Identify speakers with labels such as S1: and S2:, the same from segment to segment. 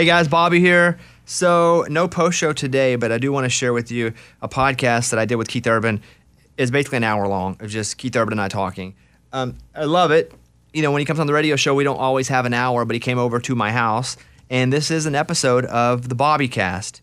S1: Hey guys, Bobby here. So, no post show today, but I do want to share with you a podcast that I did with Keith Urban. It's basically an hour long of just Keith Urban and I talking. Um, I love it. You know, when he comes on the radio show, we don't always have an hour, but he came over to my house, and this is an episode of the Bobby Cast.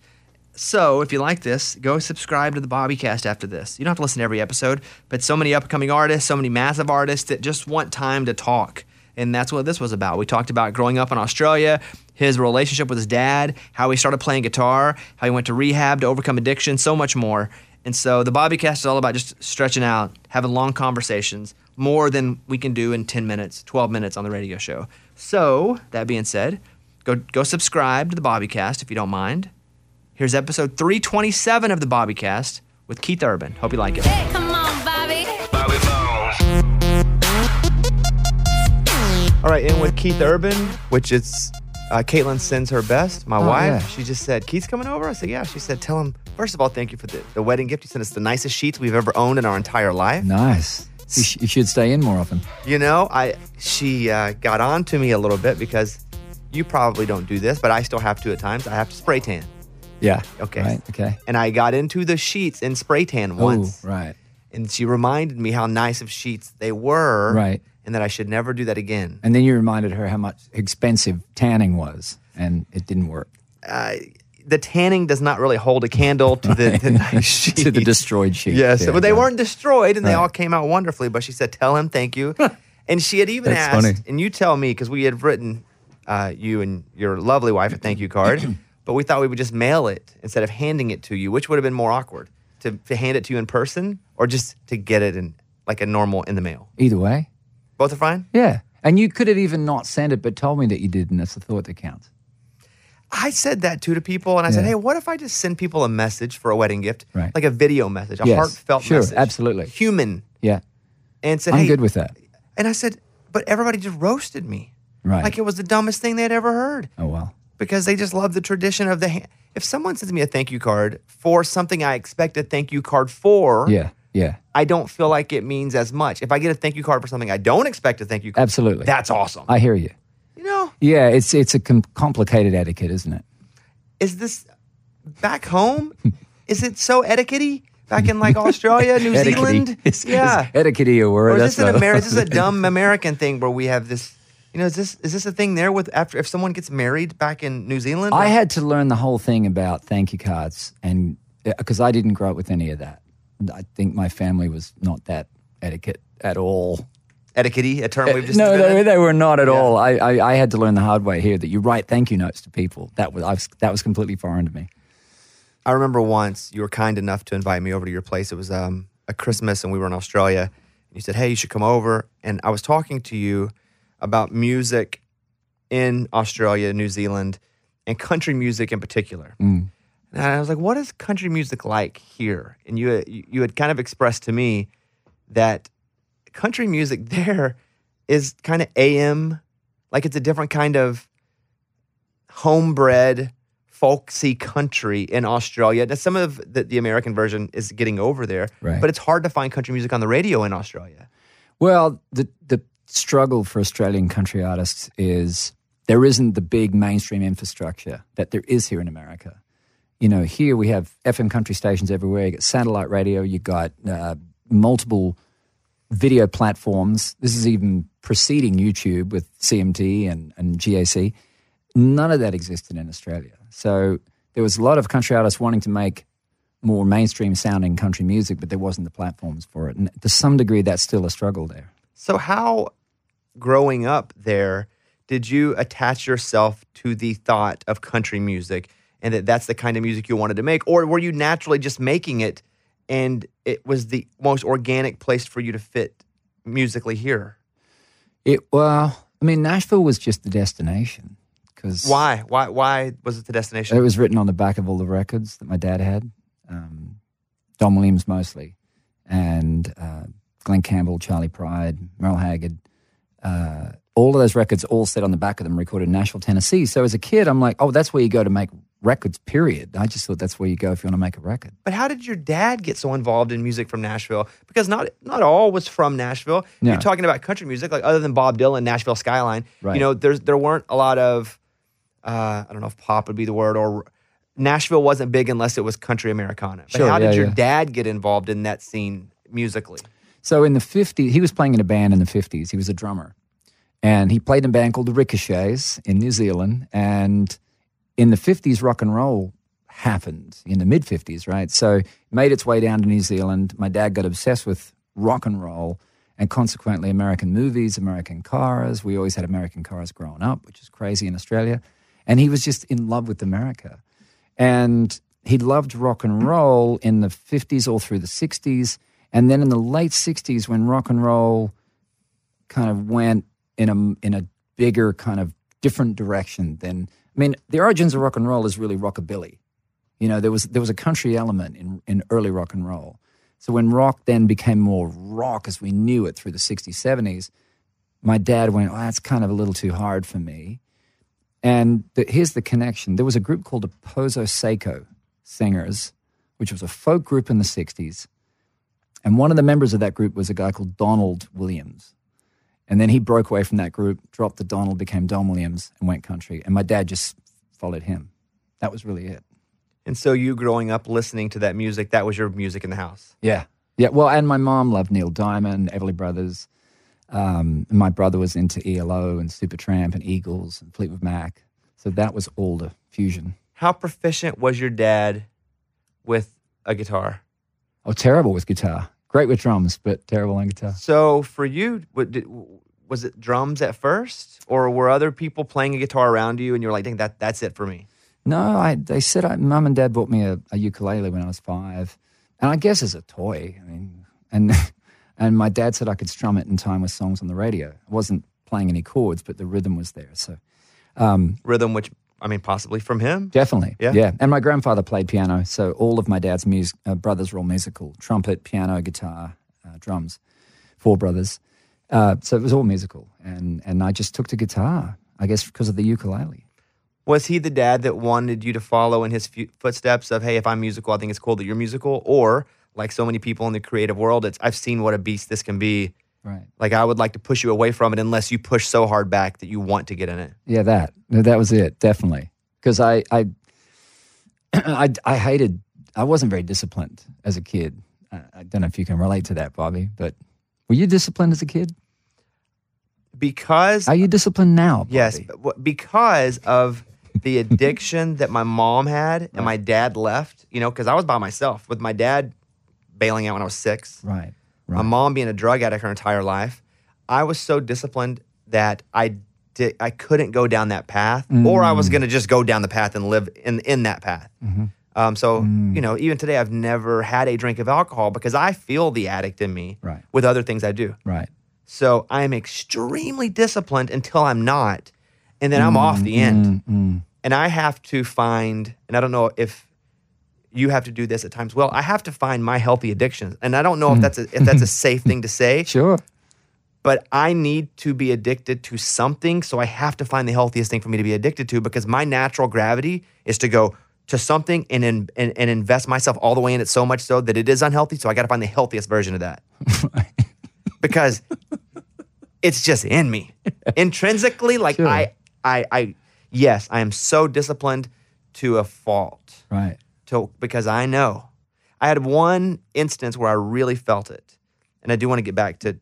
S1: So, if you like this, go subscribe to the Bobbycast after this. You don't have to listen to every episode, but so many upcoming artists, so many massive artists that just want time to talk. And that's what this was about. We talked about growing up in Australia, his relationship with his dad, how he started playing guitar, how he went to rehab to overcome addiction, so much more. And so the Bobbycast is all about just stretching out, having long conversations, more than we can do in 10 minutes, 12 minutes on the radio show. So, that being said, go, go subscribe to the Bobbycast if you don't mind. Here's episode 327 of the Bobbycast with Keith Urban. Hope you like it.
S2: Come
S1: All right, in with Keith Urban, which is uh, Caitlin sends her best. My wife,
S3: yeah.
S1: she just said, Keith's coming over? I said, yeah. She said, tell him, first of all, thank you for the, the wedding gift. You sent us the nicest sheets we've ever owned in our entire life.
S3: Nice. You, sh- you should stay in more often.
S1: You know, I she uh, got on to me a little bit because you probably don't do this, but I still have to at times. I have to spray tan.
S3: Yeah.
S1: Okay.
S3: Right. Okay.
S1: And I got into the sheets in spray tan once.
S3: Oh, right.
S1: And she reminded me how nice of sheets they were.
S3: Right.
S1: And that I should never do that again.
S3: And then you reminded her how much expensive tanning was, and it didn't work.
S1: Uh, the tanning does not really hold a candle to the, the nice sheets.
S3: to the destroyed sheet.
S1: Yes,
S3: Yeah,
S1: but they
S3: right.
S1: weren't destroyed, and they all came out wonderfully. But she said, "Tell him thank you," and she had even
S3: That's
S1: asked,
S3: funny.
S1: and you tell me because we had written uh, you and your lovely wife a thank you card, but we thought we would just mail it instead of handing it to you, which would have been more awkward to, to hand it to you in person or just to get it in like a normal in the mail.
S3: Either way.
S1: Both are fine.
S3: Yeah. And you could have even not sent it, but told me that you did, and that's the thought that counts.
S1: I said that too to people, and I said,
S3: Yeah.
S1: "Hey, what if I just send people a message for a wedding gift,
S3: Right.
S1: like a video message, a
S3: Yes,
S1: heartfelt
S3: sure,
S1: message,
S3: absolutely.
S1: human?"
S3: Yeah.
S1: And said,
S3: I'm
S1: "Hey,"
S3: good with that.
S1: And I said, "But everybody just roasted me,
S3: Right.
S1: like it was the dumbest thing they'd ever heard."
S3: oh, well.
S1: because they just love the tradition of the hand. If someone sends me a thank you card for something I expect a thank you card for,
S3: Yeah. Yeah.
S1: I don't feel like it means as much. If I get a thank you card for something I don't expect a thank you card,
S3: Absolutely.
S1: that's awesome.
S3: I hear you.
S1: you know,
S3: Yeah. It's it's a com- complicated etiquette, isn't it?
S1: is this back home? is it so etiquette Back in like Australia, New Zealand?
S3: Is,
S1: yeah.
S3: Etiquette a word?
S1: or is this an Ameri- is this a dumb American thing where we have this? You know, is this is this a thing there with after if someone gets married back in New Zealand?
S3: I had to learn the whole thing about thank you cards, and uh, because I didn't grow up with any of that, I think my family was not that etiquette at all.
S1: etiquette, a term we've just
S3: no, they, they were not at
S1: Yeah.
S3: all. I, I, I had to learn the hard way here that you write thank you notes to people. That was I was, that was completely foreign to me.
S1: I remember once you were kind enough to invite me over to your place. It was um, a Christmas and we were in Australia. And you said, Hey, you should come over. And I was talking to you about music in Australia, New Zealand, and country music in particular.
S3: Mm.
S1: And I was like, What is country music like here? And you, you had kind of expressed to me that country music there is kind of AM, like it's a different kind of homebred, folksy country in Australia. Now, some of the, the American version is getting over there,
S3: Right.
S1: but it's hard to find country music on the radio in Australia.
S3: Well, the the struggle for Australian country artists is there isn't the big mainstream infrastructure that there is here in America. You know, here we have FM country stations everywhere. You got satellite radio. You got uh, multiple video platforms. This is even preceding YouTube with CMT and, and GAC. None of that existed in Australia. So there was a lot of country artists wanting to make more mainstream sounding country music, but there wasn't the platforms for it. And to some degree, that's still a struggle there.
S1: So, how growing up there did you attach yourself to the thought of country music and that that's the kind of music you wanted to make? Or were you naturally just making it and it was the most organic place for you to fit musically here?
S3: It well, I mean, Nashville was just the destination because
S1: Why? Why? Why was it the destination?
S3: it was written on the back of all the records that my dad had, um, Don Williams mostly, and uh, Glen Campbell, Charley Pride, Merle Haggard. Uh, all of those records all said on the back of them recorded in Nashville, Tennessee. So as a kid, I'm like, oh, that's where you go to make records. Period. I just thought that's where you go if you want to make a record.
S1: But how did your dad get so involved in music from Nashville? Because not not all was from Nashville.
S3: No.
S1: You're talking about country music, like other than Bob Dylan, Nashville Skyline.
S3: Right.
S1: You know, there's there weren't a lot of uh, I don't know if pop would be the word, or Nashville wasn't big unless it was country Americana. But
S3: Sure,
S1: how
S3: yeah,
S1: did your
S3: yeah.
S1: dad get involved in that scene musically?
S3: So in the 50s, he was playing in a band in the 50s. He was a drummer. And he played in a band called the Ricochets in New Zealand. And in the 50s, rock and roll happened in the mid 50s, right? So made its way down to New Zealand. My dad got obsessed with rock and roll and consequently American movies, American cars. We always had American cars growing up, which is crazy in Australia. And he was just in love with America. And he loved rock and roll in the 50s all through the 60s. And then in the late 60s, when rock and roll kind of went in a, in a bigger, kind of different direction than, I mean, the origins of rock and roll is really rockabilly. You know, there was, there was a country element in, in early rock and roll. So when rock then became more rock as we knew it through the 60s, 70s, my dad went, oh, that's kind of a little too hard for me. And the, here's the connection. There was a group called the Pozo-Seco Singers, which was a folk group in the 60s. And one of the members of that group was a guy called Donald Williams. And then he broke away from that group, dropped the Donald, became Don Williams, and went country. And my dad just followed him. That was really it.
S1: And so you growing up listening to that music, that was your music in the house.
S3: Yeah. Yeah. Well, and my mom loved Neil Diamond, Everly Brothers. Um, my brother was into ELO and Supertramp and Eagles and Fleetwood Mac. So that was all the fusion.
S1: How proficient was your dad with a guitar?
S3: Oh, terrible with guitar. Great with drums, but terrible on guitar.
S1: So for you, what did, was it drums at first, or were other people playing a guitar around you, and you were like, "Dang, that that's it for me"?
S3: No, I, they said I, mum and dad bought me a, a ukulele when I was five, and I guess as a toy. I mean, and and my dad said I could strum it in time with songs on the radio. I wasn't playing any chords, but the rhythm was there. So um,
S1: Rhythm, which I mean, possibly from him.
S3: definitely,
S1: Yeah.
S3: yeah. And my grandfather played piano, so all of my dad's mus- uh, brothers were all musical: trumpet, piano, guitar, uh, drums. Four brothers, uh, so it was all musical, and and I just took to guitar. I guess because of the ukulele.
S1: Was he the dad that wanted you to follow in his fu- footsteps of, "Hey, if I'm musical, I think it's cool that you're musical," or like so many people in the creative world, it's I've seen what a beast this can be.
S3: Right.
S1: Like I would like to push you away from it unless you push so hard back that you want to get in it.
S3: Yeah, that that was it, definitely. Because I, I, I, I hated. I wasn't very disciplined as a kid. I, I don't know if you can relate to that, Bobby. But were you disciplined as a kid?
S1: Because
S3: Are you disciplined now? Bobby?
S1: Yes, because of the addiction that my mom had and my dad left, you know, because I was by myself with my dad bailing out when I was six,
S3: Right.
S1: My mom being a drug addict her entire life. I was so disciplined that I did, I couldn't go down that path, or I
S3: Mm.
S1: was going to just go down the path and live in in that path.
S3: Mm-hmm.
S1: Um, so
S3: Mm.
S1: you know, even today, I've never had a drink of alcohol because I feel the addict in me
S3: Right.
S1: with other things I do.
S3: Right.
S1: So I am extremely disciplined until I'm not, and then I'm off the end.
S3: Mm,
S1: And I have to find, and I don't know if you have to do this at times. Well, I have to find my healthy addictions, and I don't know if hmm. that's a, if that's a safe thing to say,
S3: Sure.
S1: but I need to be addicted to something, so I have to find the healthiest thing for me to be addicted to because my natural gravity is to go to something and in, and, and invest myself all the way in it so much so that it is unhealthy. So I got to find the healthiest version of that because it's just in me intrinsically. Like
S3: Sure.
S1: I, I, I, yes, I am so disciplined to a fault
S3: Right.
S1: Because I know. I had one instance where I really felt it, and I do want to get back to,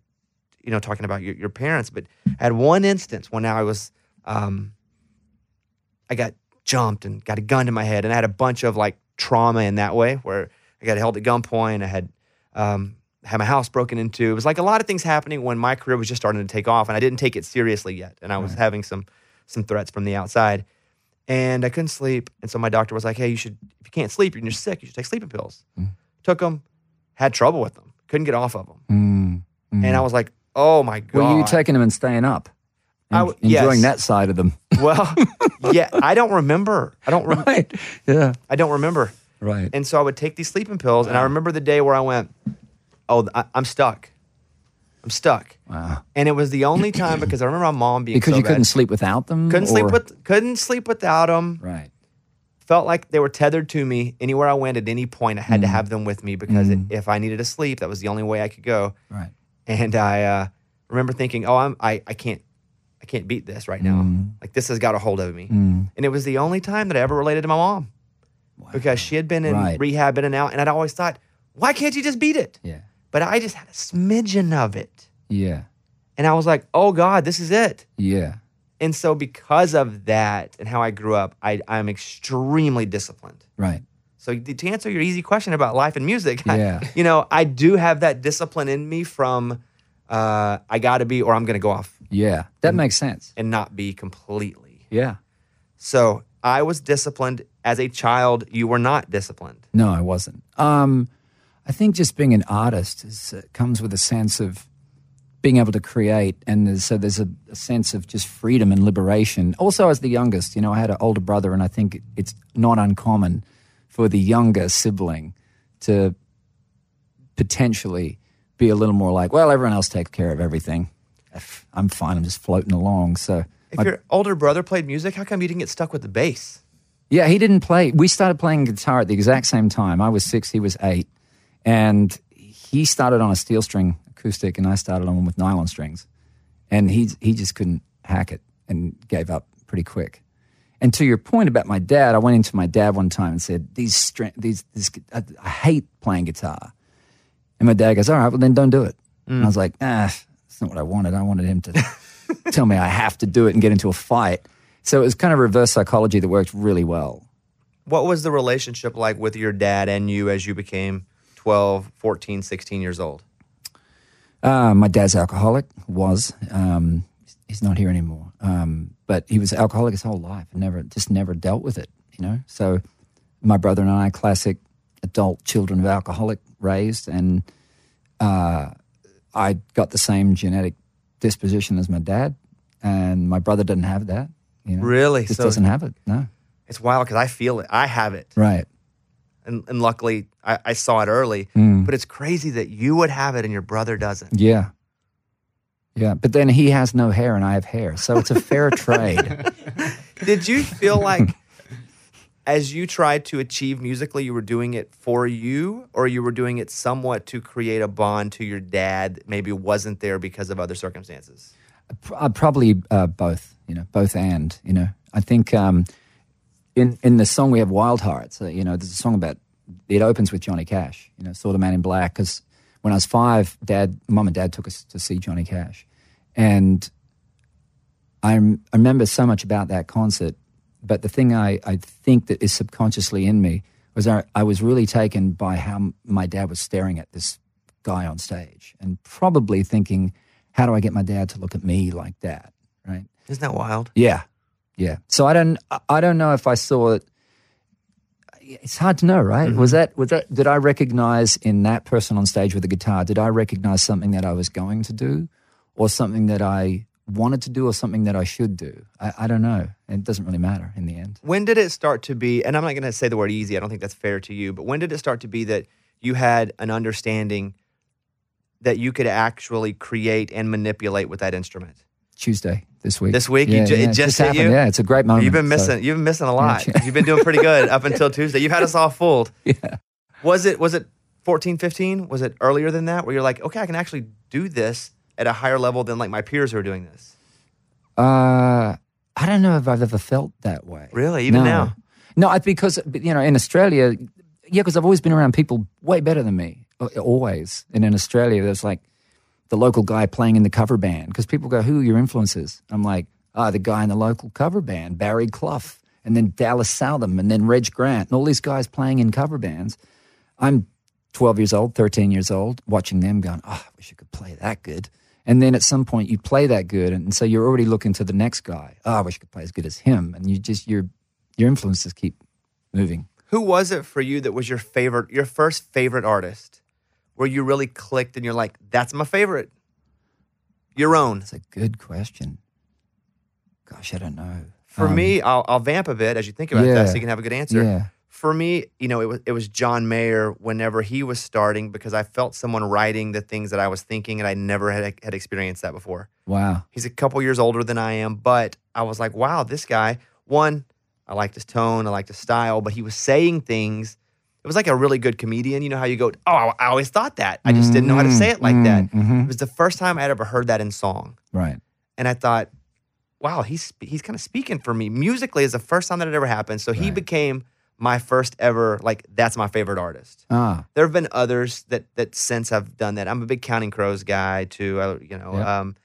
S1: you know, talking about your, your parents. But I had one instance when I was, um, I got jumped and got a gun to my head, and I had a bunch of like trauma in that way where I got held at gunpoint. I had um, had my house broken into. It was like a lot of things happening when my career was just starting to take off, and I didn't take it seriously yet, and I was having some some threats from the outside and I couldn't sleep. And so my doctor was like, "Hey, you should if you can't sleep and you're sick, you should take sleeping pills." Took them, had trouble with them, couldn't get off of them,
S3: Mm.
S1: and I was like, "Oh my god!"
S3: Were you taking them and staying up?
S1: I
S3: And
S1: w-
S3: enjoying
S1: yes.
S3: that side of them.
S1: well, yeah, I don't remember. I don't.
S3: Right. Yeah.
S1: I don't remember.
S3: Right.
S1: And so I would take these sleeping pills, and I remember the day where I went, "Oh, I, I'm stuck. I'm stuck."
S3: wow.
S1: And it was the only time because I remember my mom being
S3: Because
S1: so
S3: you
S1: bad.
S3: couldn't sleep without them.
S1: couldn't sleep with couldn't sleep without them.
S3: Right.
S1: felt like they were tethered to me anywhere I went at any point. I had
S3: Mm.
S1: to have them with me because it, if I needed to sleep, that was the only way I could go.
S3: Right.
S1: And I uh, remember thinking, "Oh, I'm I, I can't I can't beat this right now.
S3: Mm.
S1: Like this has got a hold of me. And it was the only time that I ever related to my mom because she had been in
S3: Right.
S1: rehab in and out, and I'd always thought, why can't you just beat it?
S3: Yeah.
S1: But I just had a smidgen of it,
S3: Yeah.
S1: and I was like, oh God, this is it.
S3: Yeah.
S1: And so because of that and how I grew up, I, I'm extremely disciplined.
S3: Right.
S1: So to answer your easy question about life and music, I-
S3: Yeah.
S1: you know, I do have that discipline in me from uh, I got to be or I'm going to go off
S3: Yeah. That makes sense.
S1: and not be completely.
S3: Yeah.
S1: So I was disciplined as a child. You were not disciplined.
S3: No, I wasn't. Um, I think just being an artist is, uh, comes with a sense of being able to create, and there's, so there's a, a sense of just freedom and liberation. Also, as the youngest, you know, I had an older brother, and I think it's not uncommon for the younger sibling to potentially be a little more like, well, everyone else takes care of everything. I'm fine. I'm just floating along. So
S1: If your older brother played music, how come you didn't get stuck with the bass?
S3: Yeah, he didn't play. We started playing guitar at the exact same time. I was six, he was eight. And he started on a steel string acoustic, and I started on one with nylon strings. And he, he just couldn't hack it and gave up pretty quick. And to your point about my dad, I went into my dad one time and said, "These string, these, this, I, I hate playing guitar." And my dad goes, "All right, well then don't do it." And I was like, "Ah, that's not what I wanted. I wanted him to tell me I have to do it and get into a fight." So it was kind of reverse psychology that worked really well.
S1: What was the relationship like with your dad and you as you became 12, 14, 16 years old?
S3: Uh, my dad's alcoholic, was. Um, he's not here anymore. Um, but he was alcoholic his whole life and never, just never dealt with it, you know? So my brother and I, classic adult children of alcoholic raised, and uh, I got the same genetic disposition as my dad, and my brother didn't have that. You know?
S1: Really?
S3: Just
S1: So-
S3: doesn't have it, no.
S1: It's wild because I feel it. I have it.
S3: Right.
S1: And, and luckily, I, I saw it early.
S3: Mm.
S1: But it's crazy that you would have it and your brother doesn't.
S3: Yeah. Yeah. But then he has no hair and I have hair. So it's a fair trade.
S1: Did you feel like as you tried to achieve musically, you were doing it for you, or you were doing it somewhat to create a bond to your dad that maybe wasn't there because of other circumstances?
S3: Uh, probably uh, both, you know, both and, you know. I think um, in in the song we have Wild Hearts, uh, you know, there's a song about, it opens with Johnny Cash, you know, Saw the Man in Black, because when I was five, dad, mom and dad took us to see Johnny Cash. And I, rem- I remember so much about that concert, but the thing I, I think that is subconsciously in me was I, I was really taken by how m- my dad was staring at this guy on stage and probably thinking, how do I get my dad to look at me like that? Right.
S1: Isn't that wild?
S3: Yeah, yeah. So I don't, I- don't know if I saw it. It's hard to know, right? Mm-hmm. Was that, was that, did I recognize in that person on stage with the guitar? Did I recognize something that I was going to do, or something that I wanted to do, or something that I should do? I, I don't know. It doesn't really matter in the end.
S1: When did it start to be, and I'm not going to say the word easy, I don't think that's fair to you, but when did it start to be that you had an understanding that you could actually create and manipulate with that instrument?
S3: Tuesday this week.
S1: This week? You
S3: yeah,
S1: ju- it
S3: yeah,
S1: just
S3: just
S1: hit
S3: happened.
S1: you?
S3: Yeah, it's a great moment.
S1: You've been
S3: so-
S1: missing. you've been missing a lot. You've been doing pretty good up until Tuesday. You've had us all fooled.
S3: Yeah.
S1: Was it? Was it 14, 15? Was it earlier than that? Where you're like, okay, I can actually do this at a higher level than like my peers who are doing this.
S3: Uh, I don't know if I've ever felt that way.
S1: Really? Even
S3: no.
S1: now?
S3: No, I, because you know, in Australia, yeah, because I've always been around people way better than me, always. And in Australia, there's like the local guy playing in the cover band because people go, "Who are your influences?" I'm like, "Ah, the guy in the local cover band, Barry Clough, and then Dallas Southam, and then Reg Grant, and all these guys playing in cover bands." I'm 12 years old, 13 years old, watching them going, oh, I wish I could play that good. And then at some point you play that good. And so you're already looking to the next guy. Oh, I wish I could play as good as him. And you just, your, your influences keep moving.
S1: Who was it for you that was your favorite, your first favorite artist, where you really clicked and you're like, that's my favorite? Your own.
S3: That's a good question. Gosh, I don't know.
S1: For
S3: Um,
S1: me, I'll, I'll vamp a bit as you think about that so you can have a good answer.
S3: Yeah.
S1: For me, you know, it was it was John Mayer whenever he was starting because I felt someone writing the things that I was thinking and I never had had experienced that before.
S3: Wow.
S1: He's a couple years older than I am, but I was like, wow, this guy, one, I liked his tone, I liked his style, but he was saying things. It was like a really good comedian. You know how you go, oh, I, I always thought that. I just didn't know how to say it like that.
S3: mhm.
S1: It was the first time I'd ever heard that in song.
S3: Right.
S1: And I thought, wow, he's he's kind of speaking for me musically. Is the first time that it ever happened. So he became my first ever like that's my favorite artist.
S3: Ah,
S1: There have been others that that since have done that. I'm a big Counting Crows guy too. I, you know,
S3: Yeah.
S1: um,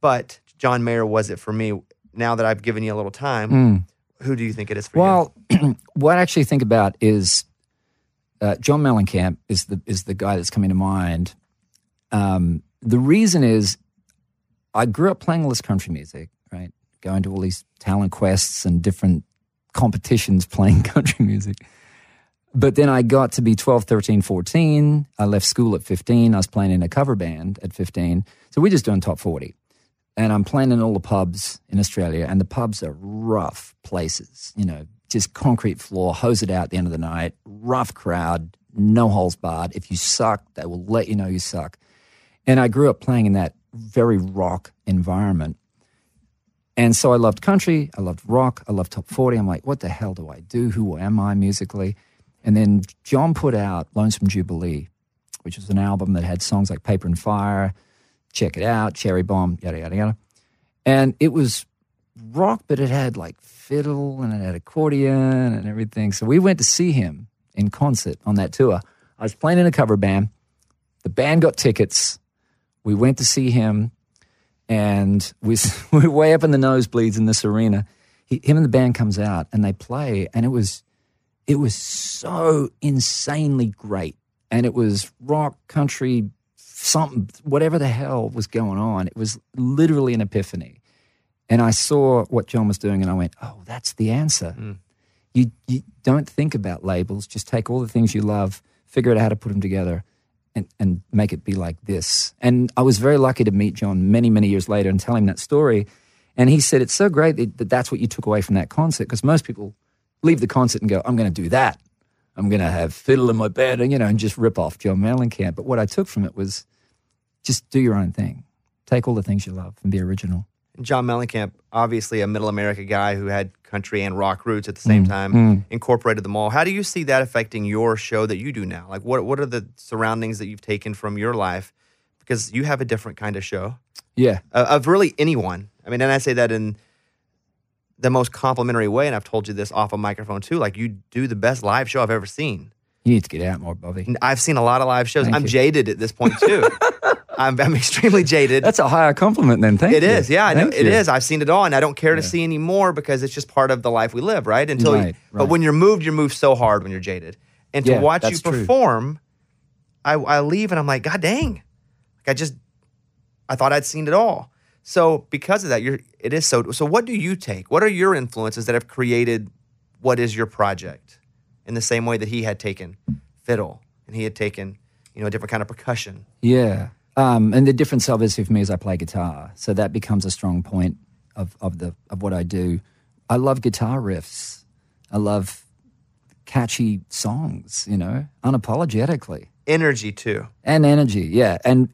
S1: but John Mayer was it for me. Now that I've given you a little time,
S3: mm.
S1: who do you think it is for you?
S3: Well, what I actually think about is uh, John Mellencamp is the is the guy that's coming to mind. Um, the reason is I grew up playing all this country music, right? Going to all these talent quests and different competitions playing country music. But then I got to be 12, 13, 14. I left school at 15. I was playing in a cover band at 15. So we're just doing top 40 and I'm playing in all the pubs in Australia, and the pubs are rough places, you know, just concrete floor, hose it out at the end of the night, rough crowd, no holes barred. If you suck, they will let you know you suck. And I grew up playing in that very rock environment. And so I loved country, I loved rock, I loved top 40. I'm like, what the hell do I do? Who am I musically? And then John put out Lonesome Jubilee, which was an album that had songs like Paper in Fire, Check It Out, Cherry Bomb, yada, yada, yada. And it was rock, but it had like fiddle and it had accordion and everything. So we went to see him in concert on that tour. I was playing in a cover band. The band got tickets. We went to see him, and we, we were way up in the nosebleeds in this arena. He, him and the band comes out and they play, and it was it was so insanely great. And it was rock, country, something, whatever the hell was going on. It was literally an epiphany. And I saw what John was doing and I went, oh, that's the answer. Mm. You, you don't think about labels, just take all the things you love, figure out how to put them together. And, and make it be like this. And I was very lucky to meet John many, many years later and tell him that story. And he said, It's so great that, that that's what you took away from that concert because most people leave the concert and go, I'm going to do that. I'm going to have fiddle in my bed and, you know, and just rip off John Mellencamp. But what I took from it was just do your own thing. Take all the things you love and be original.
S1: John Mellencamp, obviously a middle America guy who had country and rock roots at the same time, incorporated them all. How do you see that affecting your show that you do now? Like, what what are the surroundings that you've taken from your life? Because you have a different kind of show
S3: Yeah.
S1: uh, of really anyone. I mean, and I say that in the most complimentary way, and I've told you this off a microphone too. Like, you do the best live show I've ever seen.
S3: You need to get out more, Bobby.
S1: I've seen a lot of live shows.
S3: Thank
S1: I'm
S3: you.
S1: jaded at this point too. I'm, I'm extremely jaded.
S3: That's a higher compliment than Thank
S1: It
S3: you.
S1: is, yeah, I know
S3: Thank you.
S1: is. I've seen it all, and I don't care to see any more because it's just part of the life we live, right? Until, you,
S3: Right,
S1: but when you're moved, you're moved so hard when you're jaded, and to
S3: Yeah,
S1: watch you
S3: true.
S1: perform, I, I leave and I'm like, God dang, like I just, I thought I'd seen it all. So because of that, you're, it is so. So what do you take? What are your influences that have created what is your project? In the same way that he had taken fiddle and he had taken, you know, a different kind of percussion.
S3: Yeah. Um, and the difference obviously for me is I play guitar. So that becomes a strong point of, of the of what I do. I love guitar riffs. I love catchy songs, you know, unapologetically.
S1: Energy too.
S3: And energy, yeah. And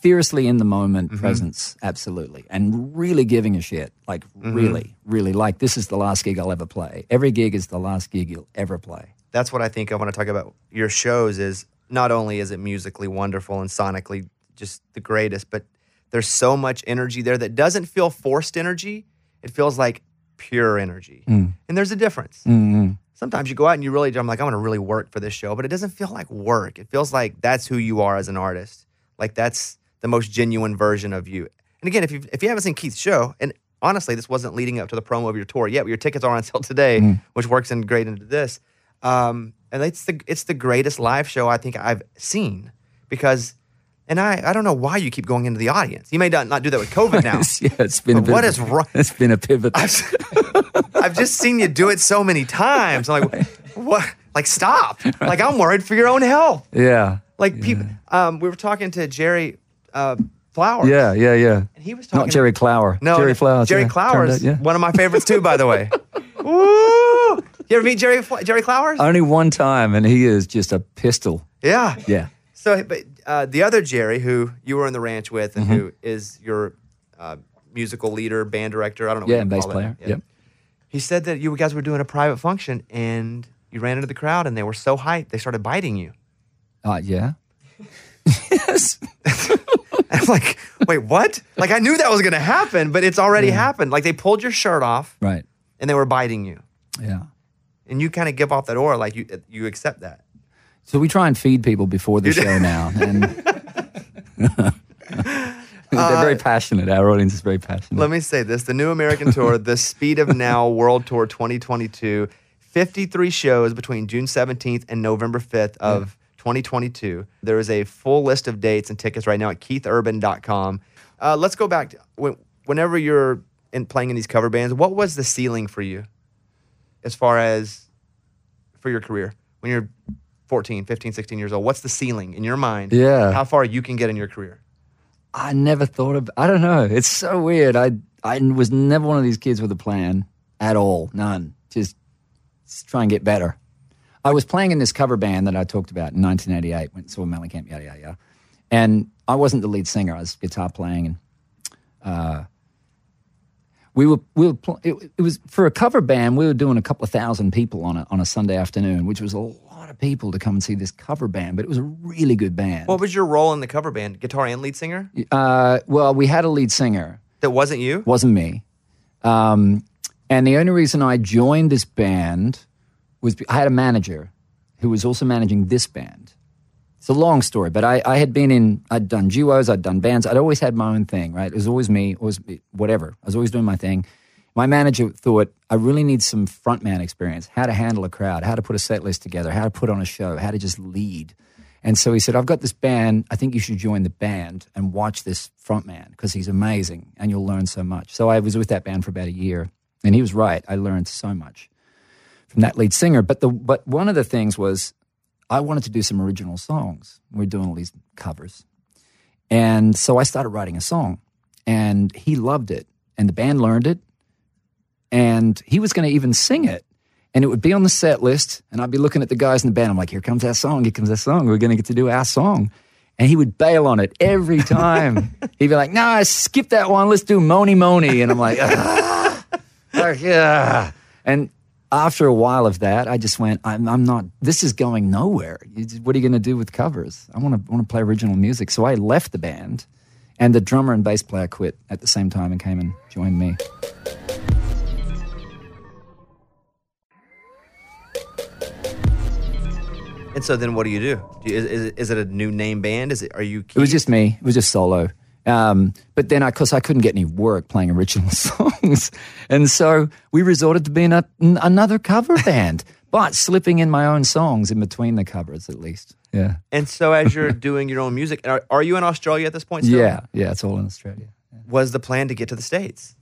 S3: fiercely in the moment presence, absolutely. And really giving a shit. Like really, really like this is the last gig I'll ever play. Every gig is the last gig you'll ever play.
S1: that's what I think I want to talk about your shows is not only is it musically wonderful and sonically just the greatest, but there's so much energy there that doesn't feel forced energy. It feels like pure energy. And there's a difference.
S3: Mm-hmm.
S1: Sometimes you go out and you really, I'm like, I'm going to really work for this show, but it doesn't feel like work. It feels like that's who you are as an artist. Like that's the most genuine version of you. And again, if you if you haven't seen Keith's show, and honestly, this wasn't leading up to the promo of your tour yet, but your tickets are on sale today, which works in great into this. Um, and it's the it's the greatest live show I think I've seen because, and I I don't know why you keep going into the audience. You may not, not do that with COVID now.
S3: yeah, it's been a
S1: But
S3: bit
S1: what is
S3: a-
S1: wrong-
S3: It's been a pivot.
S1: I've just seen you do it so many times. I'm like, what? Like, stop. Like, I'm worried for your own health.
S3: yeah.
S1: Like, people, um, we were talking to Jerry uh, Flowers.
S3: Yeah, yeah, yeah.
S1: And he was talking.
S3: Not Jerry Clower.
S1: No,
S3: Jerry Flowers.
S1: Jerry
S3: yeah.
S1: Clowers.
S3: Out, yeah.
S1: One of my favorites, too, by the way. Woo! You ever meet Jerry, Jerry Clowers?
S3: Only one time, and he is just a pistol.
S1: yeah.
S3: Yeah.
S1: So, but uh, the other Jerry, who you were in the ranch with, and
S3: Mm-hmm.
S1: who is your uh, musical leader, band director, I don't know.
S3: Yeah,
S1: what
S3: and
S1: you
S3: bass player.
S1: Yeah.
S3: Yep.
S1: He said that you guys were doing a private function, and you ran into the crowd, and they were so hyped they started biting you.
S3: Uh, yeah. yes.
S1: I'm like, wait, what? Like I knew that was going to happen, but it's already happened. Like they pulled your shirt off
S3: Right.
S1: and they were biting you.
S3: Yeah.
S1: And you kind of give off that aura like you you accept that.
S3: So we try and feed people before the show now, and they're very passionate. Our audience is very passionate.
S1: Let me say this: the New American Tour, the Speed of Now World Tour 2022, 53 shows between June 17th and November 5th of 2022. There is a full list of dates and tickets right now at keithurban.com. Uh, let's go back to when, whenever you're in playing in these cover bands. What was the ceiling for you, as far as for your career when you're 14, 15, 16 years old? What's the ceiling in your mind?
S3: Yeah.
S1: How far you can get in your career?
S3: I never thought of. I don't know. It's so weird. I I was never one of these kids with a plan at all. None. Just, just try and get better. I was playing in this cover band that I talked about in 1988. Went and saw Mellencamp, yada yada yada. And I wasn't the lead singer. I was guitar playing, and uh, we were we were pl- it, it was for a cover band. We were doing a couple of thousand people on a on a Sunday afternoon, which was a lot of people to come and see this cover band. But it was a really good band.
S1: What was your role in the cover band? Guitar and lead singer?
S3: Uh, well, we had a lead singer.
S1: That wasn't you?
S3: wasn't me. Um, and the only reason I joined this band was I had a manager who was also managing this band. It's a long story, but I, I had been in, I'd done duos, I'd done bands. I'd always had my own thing, right? It was always me, always me, whatever. I was always doing my thing. My manager thought, I really need some frontman experience, how to handle a crowd, how to put a set list together, how to put on a show, how to just lead. And so he said, I've got this band. I think you should join the band and watch this frontman because he's amazing and you'll learn so much. So I was with that band for about a year. And he was right. I learned so much from that lead singer. But the but one of the things was I wanted to do some original songs. We're doing all these covers. And so I started writing a song. And he loved it. And the band learned it. And he was going to even sing it. And it would be on the set list. And I'd be looking at the guys in the band. I'm like, here comes that song. Here comes that song. We're going to get to do our song. And he would bail on it every time. He'd be like, no, skip that one. Let's do Mony Mony. And I'm like, ah, like, yeah. And after a while of that, I just went, I'm, I'm not, this is going nowhere. What are you going to do with covers? I want to want to play original music. So I left the band. And the drummer and bass player quit at the same time and came and joined me.
S1: And so then what do you do? do you, is, is, it a new name band? Is it, are you,
S3: It was just me. It was just solo. Um, but then, of course, I couldn't get any work playing original songs, and so we resorted to being a, n- another cover band, but slipping in my own songs in between the covers, at least. Yeah,
S1: and so as you're doing your own music, are, are you in Australia at this point still?
S3: yeah, yeah. It's all in Australia.
S1: Was the plan to get to the States?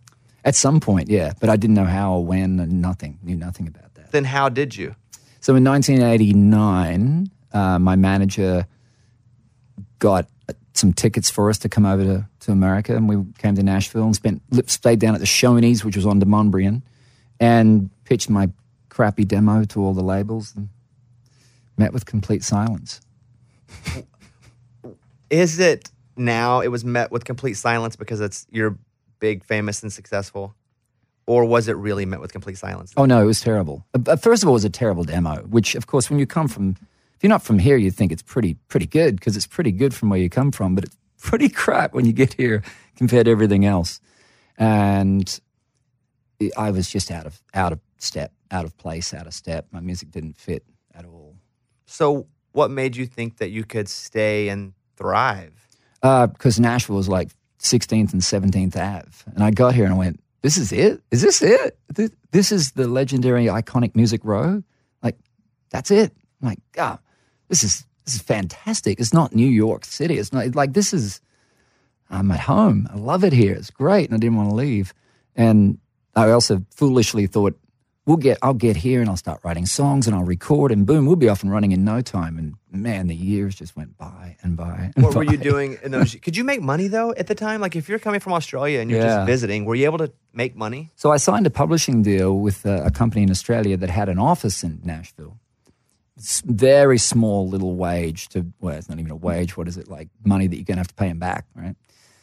S3: At some point, yeah, but I didn't know how or when, and nothing. Knew nothing about that.
S1: Then how did you?
S3: So in 1989, uh, my manager got some tickets for us to come over to, to America, and we came to Nashville and spent stayed down at the Shoney's, which was on Demonbreun, and pitched my crappy demo to all the labels and met with complete silence.
S1: Is it now it was met with complete silence because it's you're big, famous, and successful? Or was it really met with complete silence?
S3: Oh no, it was terrible. Uh, First of all, it was a terrible demo. Which, of course, when you come from, if you're not from here, you think it's pretty pretty good because it's pretty good from where you come from, but it's pretty crap when you get here compared to everything else. And I was just out of out of step, out of place, out of step. My music didn't fit at all.
S1: So what made you think that you could stay and thrive?
S3: because Uh, Nashville was like 16th and 17th Ave. And I got here and I went, this is it? Is this it? This, is the legendary iconic music row? Like, that's it. I'm like, ah, this is, this is fantastic. It's not New York City. It's not like, this is, I'm at home. I love it here. It's great. And I didn't want to leave. And I also foolishly thought, we'll get, I'll get here and I'll start writing songs and I'll record and boom, we'll be off and running in no time. And man, the years just went by and by. And
S1: What were you doing in those? Could you make money though at the time? Like if you're coming from Australia and you're
S3: Yeah.
S1: just visiting, were you able to make money?
S3: So I signed a publishing deal with a, a company in Australia that had an office in Nashville. It's very small little wage to well, it's not even a wage. What is it like? Money that you're gonna have to pay them back, right?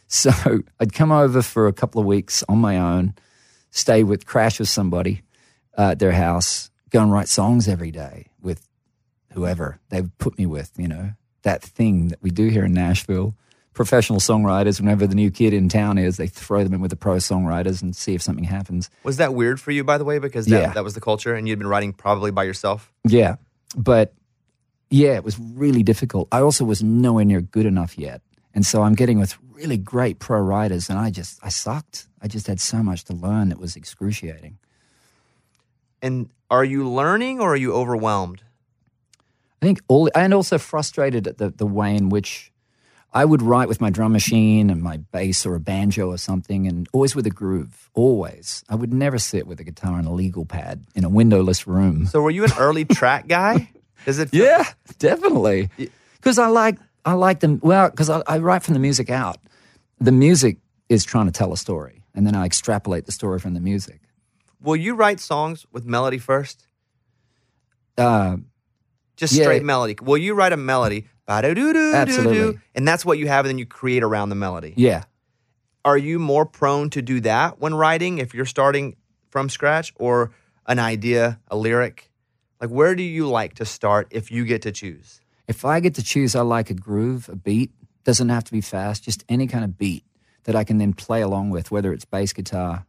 S3: So I'd come over for a couple of weeks on my own, stay with crash with somebody uh, at their house, go and write songs every day with whoever they would put me with. You know that thing that we do here in Nashville, professional songwriters. Whenever the new kid in town is, they throw them in with the pro songwriters and see if something happens.
S1: Was that weird for you, by the way? Because that,
S3: Yeah.
S1: that was the culture, and you'd been writing probably by yourself.
S3: Yeah, but yeah, it was really difficult. I also was nowhere near good enough yet, and so I'm getting with really great pro writers, and I just I sucked. I just had so much to learn. It was excruciating.
S1: And are you learning or are you overwhelmed?
S3: I think all, and also frustrated at the, the way in which I would write with my drum machine and my bass or a banjo or something, and always with a groove. Always, I would never sit with a guitar and a legal pad in a windowless room.
S1: So were you an early track guy? Is it?
S3: Yeah, definitely. Because I like I like them. Well, because I, I write from the music out. The music is trying to tell a story, and then I extrapolate the story from the music.
S1: Will you write songs with melody first?
S3: Uh,
S1: Just
S3: Yeah.
S1: straight melody. Will you write a melody?
S3: Absolutely.
S1: And that's what you have, and then you create around the melody.
S3: yeah,
S1: Are you more prone to do that when writing if you're starting from scratch or an idea, a lyric? Like, where do you like to start if you get to choose?
S3: if I get to choose, I like a groove, a beat. Doesn't have to be fast, just any kind of beat that I can then play along with, whether it's bass guitar,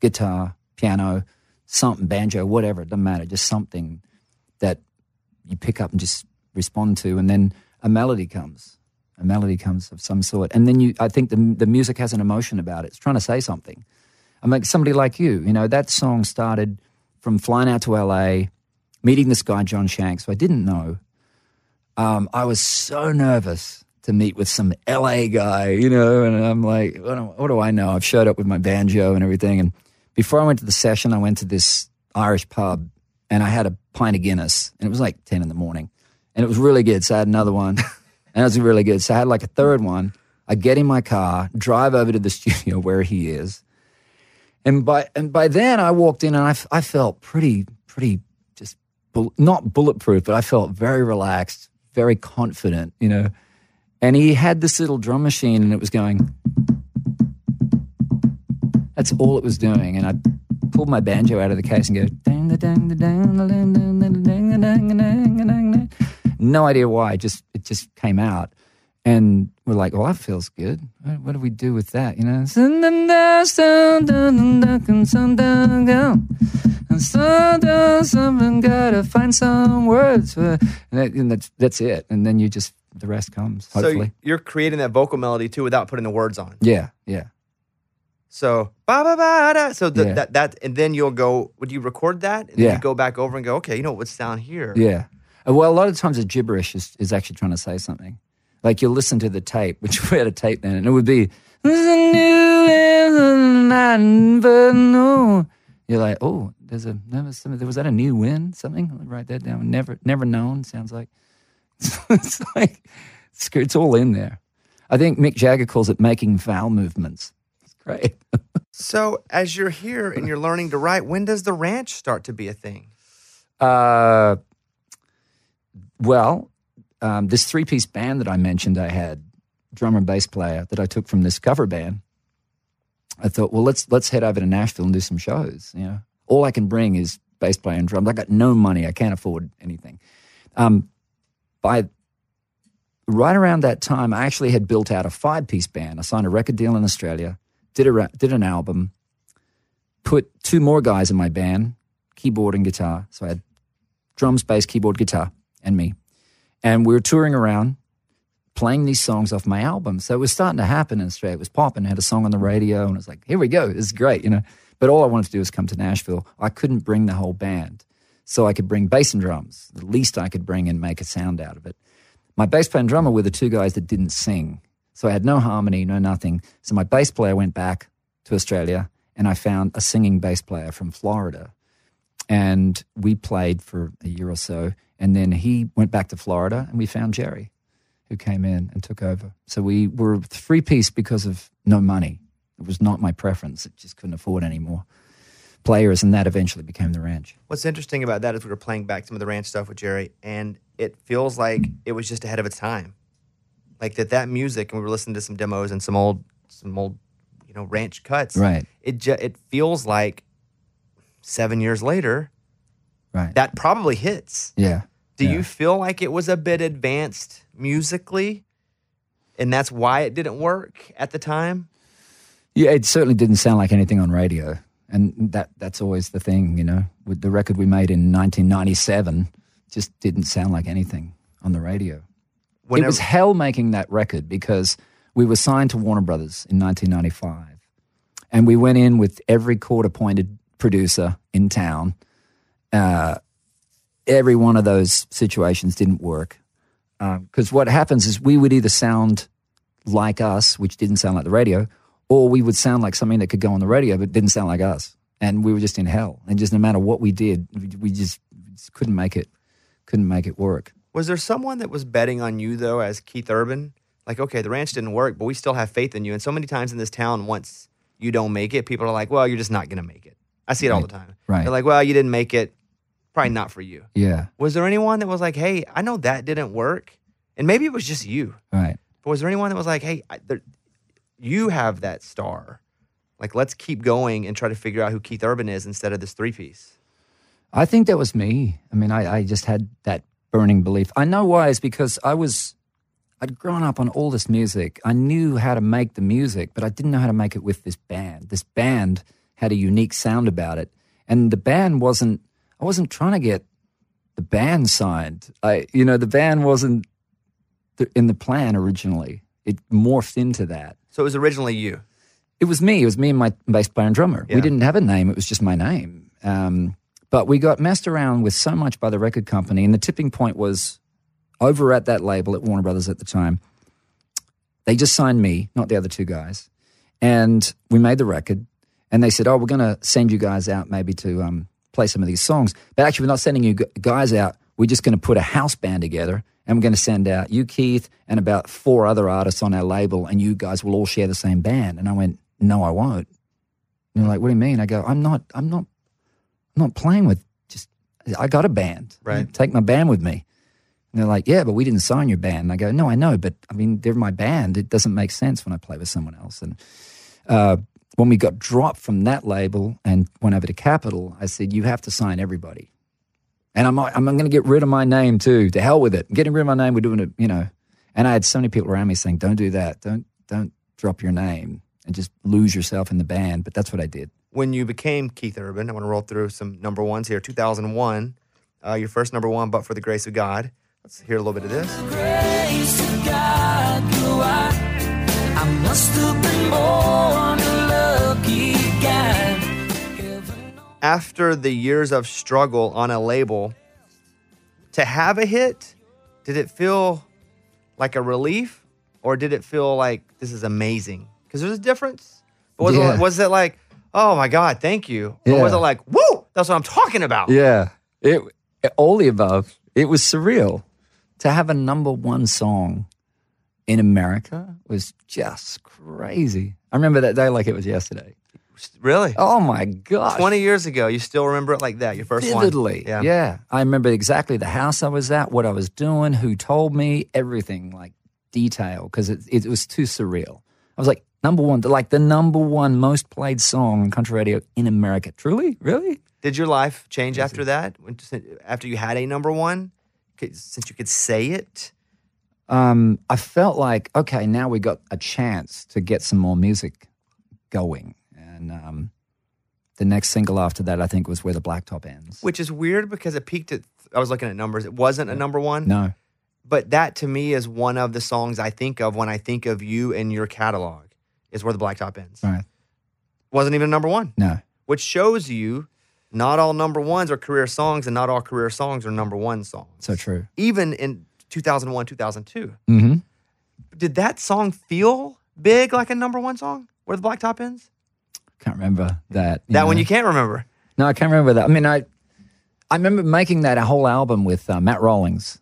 S3: guitar, piano, something, banjo, whatever. It doesn't matter. Just something that you pick up and just respond to, and then a melody comes. A melody comes of some sort, and then you. I think the the music has an emotion about it. It's trying to say something. I mean, somebody like you, you know, that song started from flying out to LA, meeting this guy John Shanks, who I didn't know. Um, I was so nervous to meet with some LA guy, you know, and I'm like, what do, what do I know? I've showed up with my banjo and everything, and before I went to the session, I went to this Irish pub and I had a pint of Guinness, and it was like ten in the morning, and it was really good. So I had another one, and it was really good. So I had like a third one. I get in my car, drive over to the studio where he is, and by and by then I walked in and I, I felt pretty pretty just not bulletproof, but I felt very relaxed, very confident, you know. And he had this little drum machine, and it was going. That's all it was doing. And I pulled my banjo out of the case and go, no idea why. Just It just came out. And we're like, well, that feels good. What, what do we do with that? You know? And gotta find some words for, and, that, and that's that's it. And then you just the rest comes. Hopefully,
S1: so you're creating that vocal melody too without putting the words on.
S3: Yeah, yeah.
S1: So ba ba ba da. So the,
S3: Yeah.
S1: that that and then you'll go. Would you record that? And then
S3: Yeah.
S1: you go back over and go. Okay, you know what's down here.
S3: Yeah. Uh, Well, a lot of times the gibberish is, is actually trying to say something. Like you'll listen to the tape, which we had a tape then, and it would be, "There's a new wind I never know." You're like, oh, there's a never some, was that a new win? Something? I'll write that down. Never, never known. Sounds like it's like it's, it's all in there. I think Mick Jagger calls it making vowel movements. Great.
S1: So as you're here and you're learning to write, when does the ranch start to be a thing?
S3: Uh, well, um, this three piece band that I mentioned, I had drummer and bass player that I took from this cover band. I thought, well, let's let's head over to Nashville and do some shows. You know, all I can bring is bass player and drums. I got no money. I can't afford anything. Um, by right around that time, I actually had built out a five piece band. I signed a record deal in Australia, did a did an album, put two more guys in my band, keyboard and guitar. So I had drums, bass, keyboard, guitar, and me. And we were touring around playing these songs off my album. So it was starting to happen in Australia. It was popping, had a song on the radio, and I was like, here we go, this is great, you know. But all I wanted to do was come to Nashville. I couldn't bring the whole band. So I could bring bass and drums, the least I could bring and make a sound out of it. My bass player and drummer were the two guys that didn't sing. So I had no harmony, no nothing. So my bass player went back to Australia and I found a singing bass player from Florida. And we played for a year or so. And then he went back to Florida and we found Jerry, who came in and took over. So we were three piece because of no money. It was not my preference. It just couldn't afford any more players. And that eventually became the ranch.
S1: What's interesting about that is we were playing back some of the ranch stuff with Jerry, and it feels like it was just ahead of its time. Like that, that music, and we were listening to some demos and some old, some old, you know, ranch cuts.
S3: Right.
S1: It ju- it feels like seven years later
S3: Right.
S1: that probably hits.
S3: yeah.
S1: Do
S3: Yeah.
S1: you feel like it was a bit advanced musically and that's why it didn't work at the time.
S3: Yeah, it certainly didn't sound like anything on radio, and that that's always the thing, you know. With the record we made in 1997, just didn't sound like anything on the radio.
S1: Whenever,
S3: It was hell making that record because we were signed to Warner Brothers in 1995, and we went in with every court-appointed producer in town. Uh, every one of those situations didn't work because what happens is we would either sound like us, which didn't sound like the radio, or we would sound like something that could go on the radio but didn't sound like us, and we were just in hell. And just no matter what we did, we, we just couldn't make it, couldn't make it work.
S1: Was there someone that was betting on you though, as Keith Urban? Like, okay, the ranch didn't work, but we still have faith in you. And so many times in this town, once you don't make it, people are like, "Well, you're just not gonna make it." I see it all the time.
S3: Right.
S1: They're like, "Well, you didn't make it. Probably not for you."
S3: Yeah,
S1: Was there anyone that was like, "Hey, I know that didn't work," and maybe it was just you,
S3: right.
S1: but was there anyone that was like, "Hey, I, there, you have that star. Like, let's keep going and try to figure out who Keith Urban is instead of this three piece."
S3: I think that was me. I mean, I, I just had that burning belief. I know why is because I was, I'd grown up on all this music. I knew how to make the music, but I didn't know how to make it with this band. This band had a unique sound about it. And the band wasn't, I wasn't trying to get the band signed. I, you know, the band wasn't in the plan originally. It morphed into that.
S1: So it was originally you.
S3: It was me. It was me and my bass player and drummer.
S1: Yeah.
S3: We didn't have a name. It was just my name. Um, but we got messed around with so much by the record company, and the tipping point was over at that label at Warner Brothers at the time. They just signed me, not the other two guys, and we made the record. And they said, "Oh, we're going to send you guys out maybe to um, play some of these songs, but actually, we're not sending you guys out. We're just going to put a house band together." And we're going to send out you, Keith, and about four other artists on our label, and you guys will all share the same band. And I went, no, I won't. And they're like, what do you mean? I go, I'm not, I'm not, I'm not playing with just, I got a band.
S1: Right.
S3: Take my band with me. And they're like, yeah, but we didn't sign your band. And I go, no, I know, but I mean, they're my band. It doesn't make sense when I play with someone else. And uh, when we got dropped from that label and went over to Capitol, I said, you have to sign everybody. And I'm, I'm going to get rid of my name too. To hell with it. I'm getting rid of my name. We're doing it, you know. And I had so many people around me saying, don't do that. Don't, don't drop your name and just lose yourself in the band. But that's what I did.
S1: When you became Keith Urban, I want to roll through some number ones here. 2001, uh, your first number one, But for the Grace of God. Let's hear a little bit of this.
S2: grace of God, you are. I must have been born a lucky guy.
S1: After the years of struggle on a label, to have a hit, did it feel like a relief or did it feel like this is amazing? Because there's a difference. But was,
S3: Yeah.
S1: it, was it like, oh my God, thank you? Was it like, woo, that's what I'm talking about?
S3: Yeah. It, all the above. It was surreal. To have a number one song in America was just crazy. I remember that day like it was yesterday.
S1: Really?
S3: Oh my god!
S1: 20 years ago, you still remember it like that, your first
S3: vividly.
S1: one?
S3: Yeah. I remember exactly the house I was at, what I was doing, who told me, everything like detail because it, it was too surreal. I was like, number one, like the number one most played song on country radio in America. Truly? Really?
S1: Did your life change after that? After you had a number one, since you could say it?
S3: um, I felt like, okay, now we got a chance to get some more music going. And um, the next single after that, I think, was Where the Blacktop Ends.
S1: Which is weird because it peaked at. I was looking at numbers. It wasn't a number one.
S3: No.
S1: But that to me is one of the songs I think of when I think of you and your catalog. Is where the blacktop ends.
S3: Right.
S1: Wasn't even a number one,
S3: No.
S1: which shows you not all number ones are career songs, and not all career songs are number one songs.
S3: So true.
S1: Even in 2001, 2002,
S3: Mm-hmm.
S1: did that song feel big like a number one song? Where the blacktop ends?
S3: Can't remember that.
S1: That one you can't remember.
S3: No, I can't remember that. I mean, I I remember making that a whole album with uh, Matt Rollings,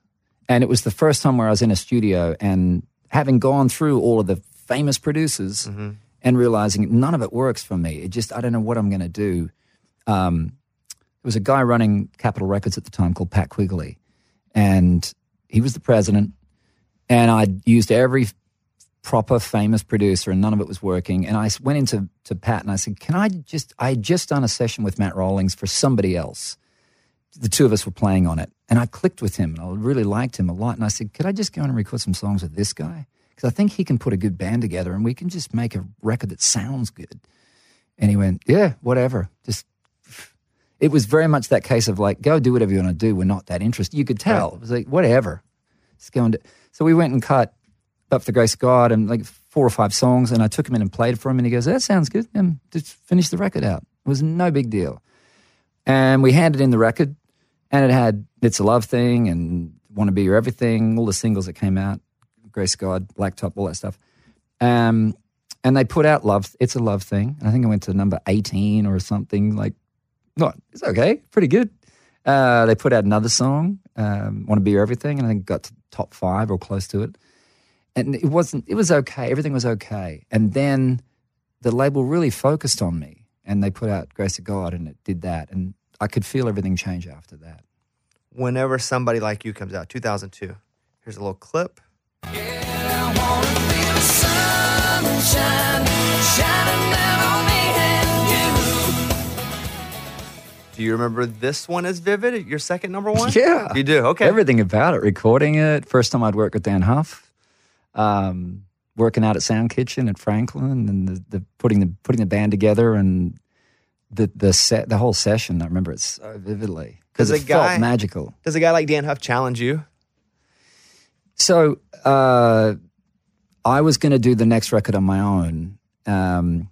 S3: and it was the first time where I was in a studio and having gone through all of the famous producers and realizing none of it works for me. It just I don't know what I'm going to do. Um, there was a guy running Capitol Records at the time called Pat Quigley, and he was the president. And I'd used every proper famous producer and none of it was working. And I went into to Pat and I said, Can I just, I had just done a session with Matt Rollings for somebody else. The two of us were playing on it. And I clicked with him and I really liked him a lot. And I said, Could I just go in and record some songs with this guy? Because I think he can put a good band together and we can just make a record that sounds good. And he went, yeah, whatever. Just it was very much that case of like, go do whatever you want to do. We're not that interested. You could tell. It was like, whatever. Just go and do. So we went and cut up for the grace of God and like four or five songs. And I took him in and played for him. And he goes, that sounds good. And just finish the record out. It was no big deal. And we handed in the record and it had It's a Love Thing and Want to Be Your Everything, all the singles that came out, Grace God, Blacktop, all that stuff. Um, and they put out Love, It's a Love Thing. I think it went to number 18 or something like not it's okay, pretty good. Uh, they put out another song, um, "Want to Be Your Everything," and I think got to top five or close to it. And it wasn't. It was okay. Everything was okay. And then the label really focused on me, and they put out "Grace of God," and it did that. And I could feel everything change after that.
S1: Whenever somebody like you comes out, 2002. Here's a little clip.
S2: Sunshine shining down on me and you.
S1: Do you remember this one as vivid? Your second number one?
S3: Yeah.
S1: You do? Okay.
S3: Everything about it, recording it. First time I'd worked with Dann Huff, um, working out at Sound Kitchen at Franklin, and the, the putting the putting the band together and the the set the whole session. I remember it so vividly because it
S1: guy-
S3: felt magical.
S1: Does a guy like Dann Huff challenge you?
S3: So uh, I was going to do the next record on my own, um,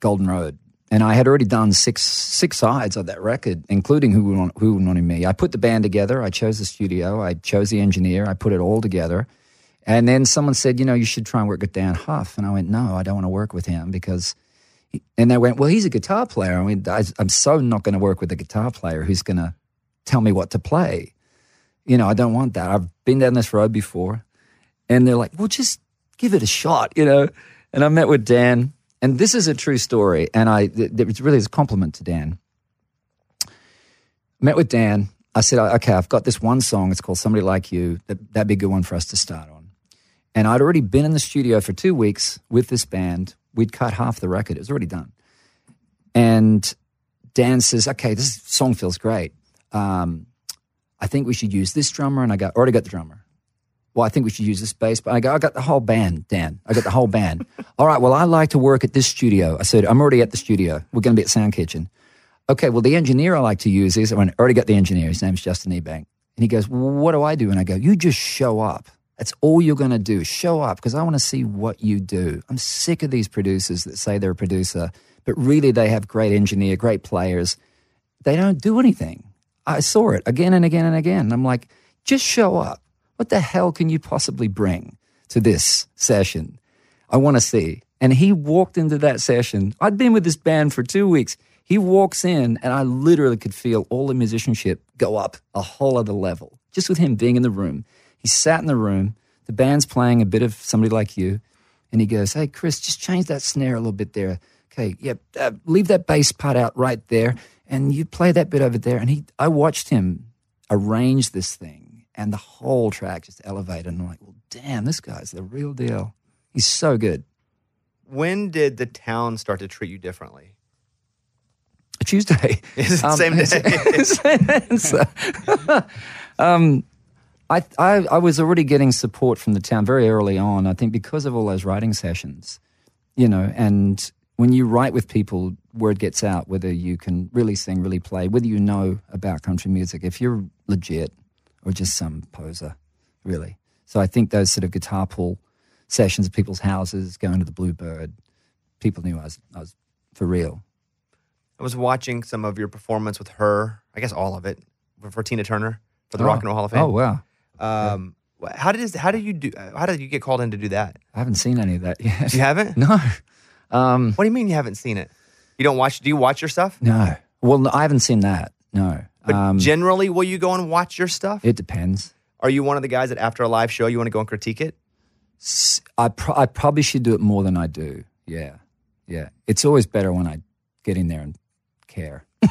S3: Golden Road, and I had already done six six sides of that record, including Who Won- Who Wanted Me. I put the band together. I chose the studio. I chose the engineer. I put it all together. And then someone said, you know, you should try and work with Dann Huff. And I went, no, I don't want to work with him because. And they went, well, he's a guitar player. I mean, I, I'm so not going to work with a guitar player who's going to tell me what to play you know, I don't want that. I've been down this road before. And they're like, well, just give it a shot, you know. And I met with Dann, and this is a true story. And I, it's really a compliment to Dann. Met with Dann. I said, okay, I've got this one song. It's called Somebody Like You. That, that'd be a good one for us to start on. And I'd already been in the studio for two weeks with this band. We'd cut half the record, it was already done. And Dann says, okay, this song feels great. Um, I think we should use this drummer. And I go, already got the drummer. Well, I think we should use this bass. But I go, I got the whole band, Dann. I got the whole band. All right, well, I like to work at this studio. I said, I'm already at the studio. We're going to be at Sound Kitchen. Okay, well, the engineer I like to use is, I already got the engineer. His name's Justin Niebank. And he goes, well, what do I do? And I go, you just show up. That's all you're going to do. Show up because I want to see what you do. I'm sick of these producers that say they're a producer, but really they have great engineer, great players. They don't do anything. I saw it again and again and again. And I'm like, just show up. What the hell can you possibly bring to this session? I want to see. And he walked into that session. I'd been with this band for two weeks. He walks in, and I literally could feel all the musicianship go up a whole other level just with him being in the room. He sat in the room. The band's playing a bit of somebody like you. And he goes, Hey, Chris, just change that snare a little bit there. Okay, yep, uh, leave that bass part out right there. And you play that bit over there. And he, I watched him arrange this thing, and the whole track just elevated. And I'm like, Well, damn, this guy's the real deal. He's so good.
S1: When did the town start to treat you differently?
S3: Tuesday.
S1: It's the same day.
S3: answer. um, I, I, I was already getting support from the town very early on. I think because of all those writing sessions, you know, and when you write with people, word gets out whether you can really sing, really play, whether you know about country music, if you're legit or just some poser, really. So I think those sort of guitar pull sessions at people's houses, going to the Bluebird, people knew I was, I was for real.
S1: I was watching some of your performance with her, I guess all of it, for, Tina Turner for the Rock and Roll Hall of Fame.
S3: Oh, wow.
S1: Um, wh- How did how did you do? uh, How did you get called in to do that?
S3: I haven't seen any of that yet.
S1: You haven't?
S3: No. Um,
S1: What do you mean you haven't seen it? You don't watch? Do you watch your stuff?
S3: no. Well, no, I haven't seen that. No.
S1: But
S3: Um,
S1: generally, will you go and watch your stuff?
S3: it depends.
S1: Are you one of the guys that after a live show you want to go and critique it?
S3: I, pro- I probably should do it more than I do. Yeah. Yeah. It's always better when I get in there and care.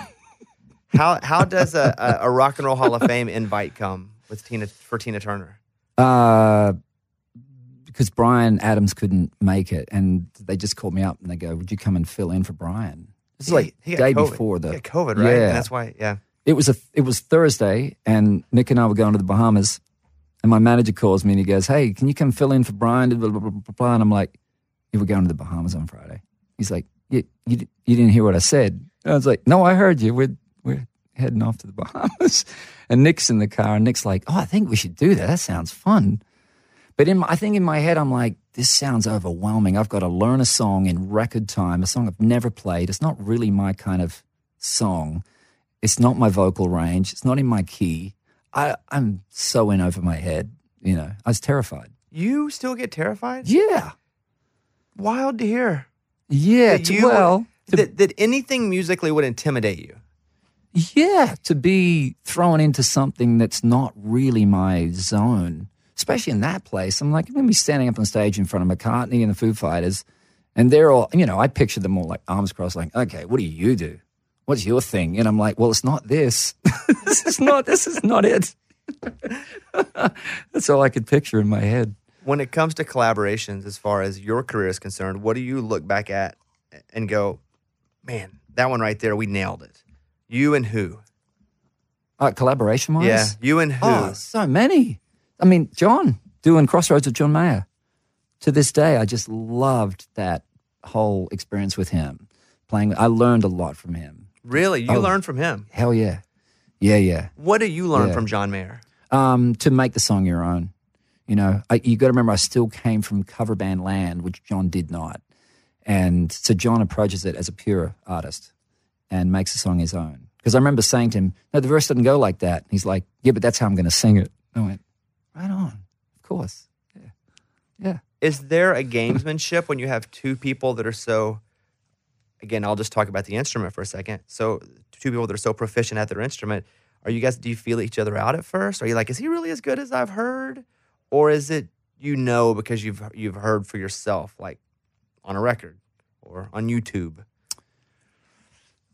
S1: How how does a, a, a Rock and Roll Hall of Fame invite come with Tina for Tina Turner?
S3: Uh, because Bryan Adams couldn't make it, and they just called me up and they go, "Would you come and fill in for Bryan?" This is like day
S1: COVID.
S3: before the
S1: COVID, right?
S3: Yeah,
S1: And that's why, yeah.
S3: it was a it was Thursday, and Nick and I were going to the Bahamas, And my manager calls me and he goes, Hey, can you come fill in for Bryan? Blah, blah, blah, blah, blah. And I'm like, Yeah, we're going to the Bahamas on Friday. He's like, Yeah, you, you didn't hear what I said. And I was like, No, I heard you. We're, we're heading off to the Bahamas. And Nick's in the car and Nick's like, Oh, I think we should do that. That sounds fun. But in my, I think in my head, I'm like, this sounds overwhelming. I've got to learn a song in record time, a song I've never played. It's not really my kind of song. It's not my vocal range. It's not in my key. I, I'm so in over my head. You know, I was terrified.
S1: You still get terrified?
S3: Yeah.
S1: Wild to hear.
S3: Yeah.
S1: That you-
S3: well, to-
S1: that, that anything musically would intimidate you.
S3: yeah. To be thrown into something that's not really my zone, especially in that place. I'm like, I'm going to be standing up on stage in front of McCartney and the Foo Fighters. And they're all, you know, I picture them all like arms crossed, like, okay, what do you do? What's your thing? And I'm like, well, it's not this. this is not, this is not it. That's all I could picture in my head.
S1: When it comes to collaborations, as far as your career is concerned, what do you look back at and go, man, that one right there, we nailed it. You and who?
S3: Uh, collaboration wise?
S1: Yeah, you and who?
S3: Oh, so many. I mean, John doing Crossroads with John Mayer. To this day, I just loved that whole experience with him. Playing, I learned a lot from him.
S1: really? You
S3: Oh.
S1: learned from him.
S3: Hell yeah, yeah, yeah.
S1: What do you learn
S3: Yeah.
S1: from John Mayer?
S3: Um, to make the song your own, you know, I, you got to remember, I still came from cover band land, which John did not, and so John approaches it as a pure artist and makes the song his own. Because I remember saying to him, "No, the verse doesn't go like that." He's like, "Yeah, but that's how I'm going to sing it." I went, "Right on, of course, yeah, yeah."
S1: Is there a gamesmanship when you have two people that are so, again, I'll just talk about the instrument for a second. So, two people that are so proficient at their instrument, are you guys, do you feel each other out at first? Are you like, is he really as good as I've heard? Or is it you know because you've you've heard for yourself, like on a record or on YouTube?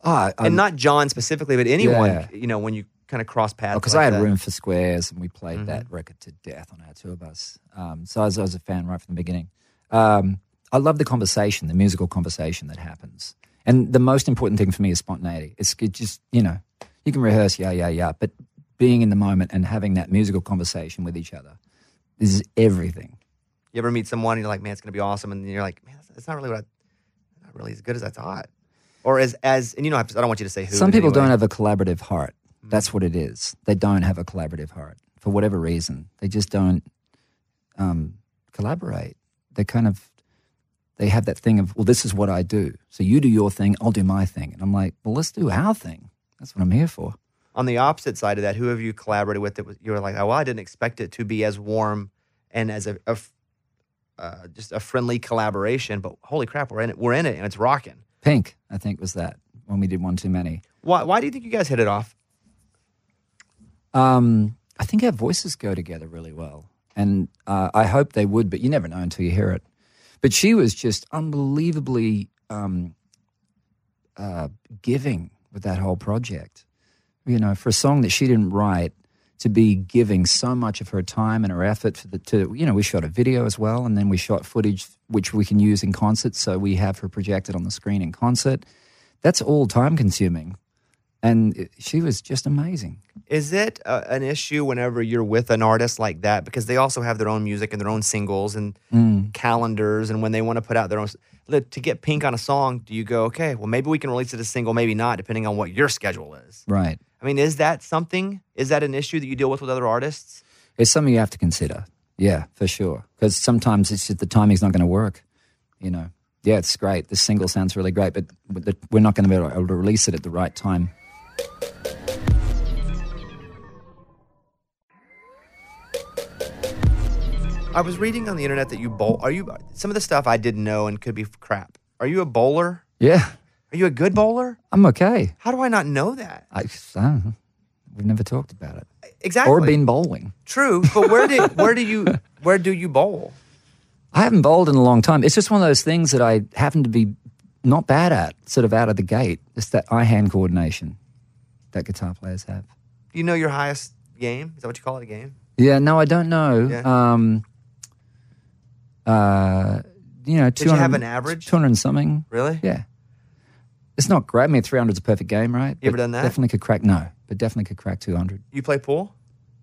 S3: Ah,
S1: and not John specifically, but anyone,
S3: Yeah.
S1: you know, when you kind of cross paths.
S3: because
S1: like
S3: I had
S1: that.
S3: room for squares and we played
S1: Mhm.
S3: that record to death on our tour bus. Um, so I was, I was a fan right from the beginning. Um, I love the conversation, the musical conversation that happens. And the most important thing for me is spontaneity. It's it just, you know, you can rehearse, yeah, yeah, yeah, but being in the moment and having that musical conversation with each other this is everything.
S1: You ever meet someone and you're like, man, it's gonna be awesome, and you're like, man, that's- not really what I, not really as good as I thought, or as as and you know, I don't want you to say who.
S3: Some people
S1: any
S3: don't have a collaborative heart. That's what it is. They don't have a collaborative heart for whatever reason. They just don't um, collaborate. They kind of they have that thing of, well, this is what I do. So you do your thing, I'll do my thing. And I'm like, well, let's do our thing. That's what I'm here for.
S1: On the opposite side of that, who have you collaborated with that was you were like, oh, well, I didn't expect it to be as warm and as a, a uh, just a friendly collaboration, but holy crap, we're in it, we're in it, and it's rocking.
S3: Pink, I think, was that when we did one too many.
S1: Why why do you think you guys hit it off?
S3: Um, I think our voices go together really well, and uh, I hope they would, but you never know until you hear it. But she was just unbelievably um, uh, giving with that whole project. You know, for a song that she didn't write, to be giving so much of her time and her effort for the to you know we shot a video as well, and then we shot footage which we can use in concert, so we have her projected on the screen in concert. That's all time consuming, and she was just amazing.
S1: Is it uh, an issue whenever you're with an artist like that because they also have their own music and their own singles and
S3: Mm.
S1: calendars and when they want to put out their own to get Pink on a song, do you go okay? Well, maybe we can release it as a single, maybe not, depending on what your schedule is.
S3: Right.
S1: I mean, is that something? Is that an issue that you deal with with other artists?
S3: It's something you have to consider. Yeah, for sure. Because sometimes it's just the timing's not going to work. You know. Yeah, it's great. This single sounds really great, but we're not going to be able to release it at the right time.
S1: I was reading on the internet that you bowl. Are you some of the stuff I didn't know and could be crap? Are you a bowler?
S3: Yeah,
S1: Are you a good bowler?
S3: I'm okay.
S1: How do I not know that?
S3: I, I don't know. We've never talked about it
S1: Exactly.
S3: or been bowling.
S1: True, but where did where do you where do you bowl?
S3: I haven't bowled in a long time. It's just one of those things that I happen to be not bad at, sort of out of the gate. It's that eye-hand coordination that guitar players have.
S1: Do you know your highest game? Is that what you call it? A game?
S3: Yeah, no, I don't know.
S1: Yeah.
S3: Um, uh, you know,
S1: Did you
S3: 200
S1: have an average?
S3: 200 and something.
S1: Really?
S3: Yeah. It's not great. I mean, 300 is a perfect game, right?
S1: You ever done that?
S3: Definitely could crack, no, but definitely could crack 200.
S1: You play pool?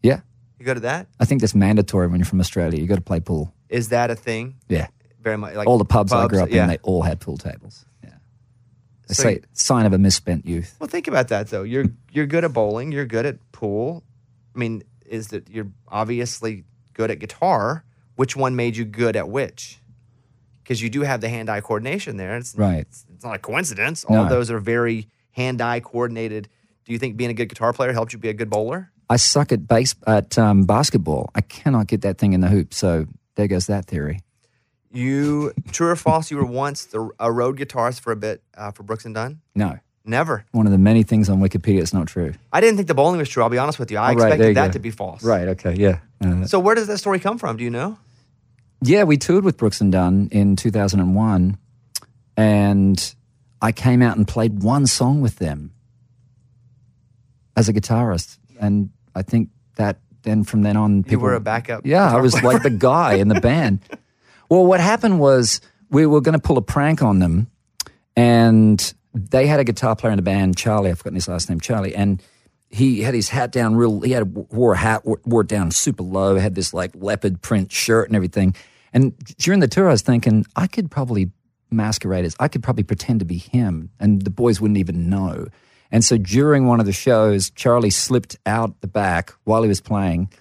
S3: Yeah.
S1: You go to that?
S3: I think that's mandatory when you're from Australia. You got to play pool.
S1: Is that a thing?
S3: Yeah.
S1: Very much like
S3: all the pubs, I grew up
S1: yeah.
S3: in, they all had pool tables.
S1: So
S3: say
S1: you-
S3: sign of a misspent youth.
S1: Well, think about that though. You're you're good at bowling. You're good at pool. I mean, is that you're obviously good at guitar? Which one made you good at which? Because you do have the hand-eye coordination there. It's
S3: Right.
S1: It's, it's not a coincidence. All
S3: No.
S1: those are very hand-eye coordinated. Do you think being a good guitar player helped you be a good bowler?
S3: I suck at base at um, basketball. I cannot get that thing in the hoop. So there goes that theory.
S1: You true or false? You were once the, a road guitarist for a bit uh, for Brooks and Dunn.
S3: No.
S1: Never.
S3: One of the many things on Wikipedia that's not true.
S1: I didn't think the bowling was true. I'll be honest with you. I
S3: Oh, right,
S1: expected
S3: you
S1: that
S3: go.
S1: to be false.
S3: Right. Okay. Yeah. Uh,
S1: So where does that story come from? Do you know?
S3: yeah, we toured with Brooks and Dunn in 2001, and I came out and played one song with them as a guitarist, and I think that then from then on,
S1: You
S3: people
S1: were a backup.
S3: Yeah, I was
S1: player.
S3: like the guy in the band. Well, what happened was we were going to pull a prank on them, and they had a guitar player in the band, Charlie. I've forgotten his last name, Charlie, and he had his hat down real. He had wore a hat, wore, wore it down super low. Had this like leopard print shirt and everything. And during the tour, I was thinking I could probably masquerade as I could probably pretend to be him, and the boys wouldn't even know. And so during one of the shows, Charlie slipped out the back while he was playing.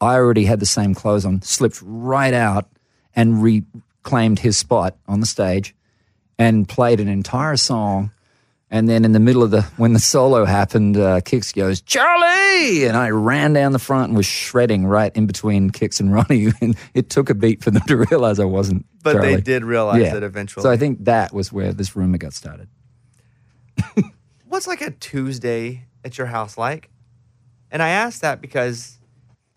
S3: I already had the same clothes on, slipped right out and reclaimed his spot on the stage and played an entire song. And then in the middle of the, when the solo happened, uh, Kix goes, Charlie! And I ran down the front and was shredding right in between Kix and Ronnie. And it took a beat for them to realize I wasn't.
S1: But
S3: Charlie.
S1: they did realize
S3: Yeah.
S1: it eventually.
S3: So I think that was where this rumor got started.
S1: What's like a Tuesday at your house like? And I ask that because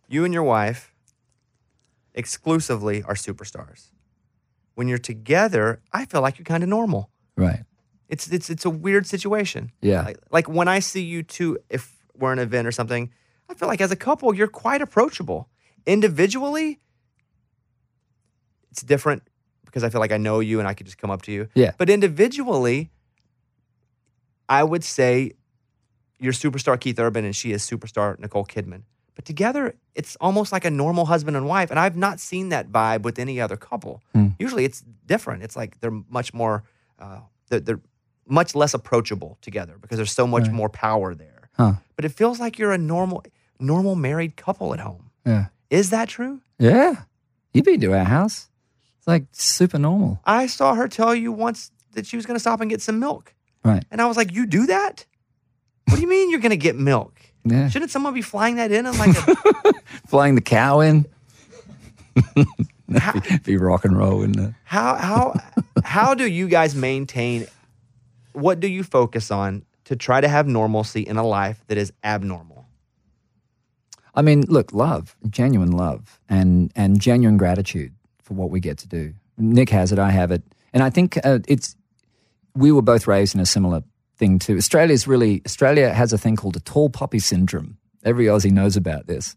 S1: you and your wife exclusively are superstars. When you're together, I feel like you're kind of normal.
S3: Right.
S1: It's it's it's a weird situation.
S3: Yeah.
S1: Like, like when I see you two, if we're in an event or something, I feel like as a couple, you're quite approachable. Individually, it's different because I feel like I know you and I could just come up to you.
S3: Yeah.
S1: But individually, I would say you're superstar Keith Urban and she is superstar Nicole Kidman. But together, it's almost like a normal husband and wife. And I've not seen that vibe with any other couple.
S3: Hmm.
S1: Usually it's different. It's like they're much more, uh, they're, they're much less approachable together because there's so much
S3: Right.
S1: more power there.
S3: Huh.
S1: But it feels like you're a normal, normal married couple at home.
S3: Yeah.
S1: Is that true?
S3: Yeah. You've been to our house. It's like super normal.
S1: I saw her tell you once that she was going to stop and get some milk.
S3: Right.
S1: And I was like, You do that? What do you mean you're going to get milk?
S3: Yeah.
S1: Shouldn't someone be flying that in on like a.
S3: Flying the cow in.
S1: how,
S3: Be rock and roll in the.
S1: how, how, how do you guys maintain? What do you focus on to try to have normalcy in a life that is abnormal?
S3: I mean, look, love, genuine love, and and genuine gratitude for what we get to do. Nick has it, I have it, and I think uh, it's. We were both raised in a similar thing too. Australia's really Australia has a thing called a tall poppy syndrome. Every Aussie knows about this,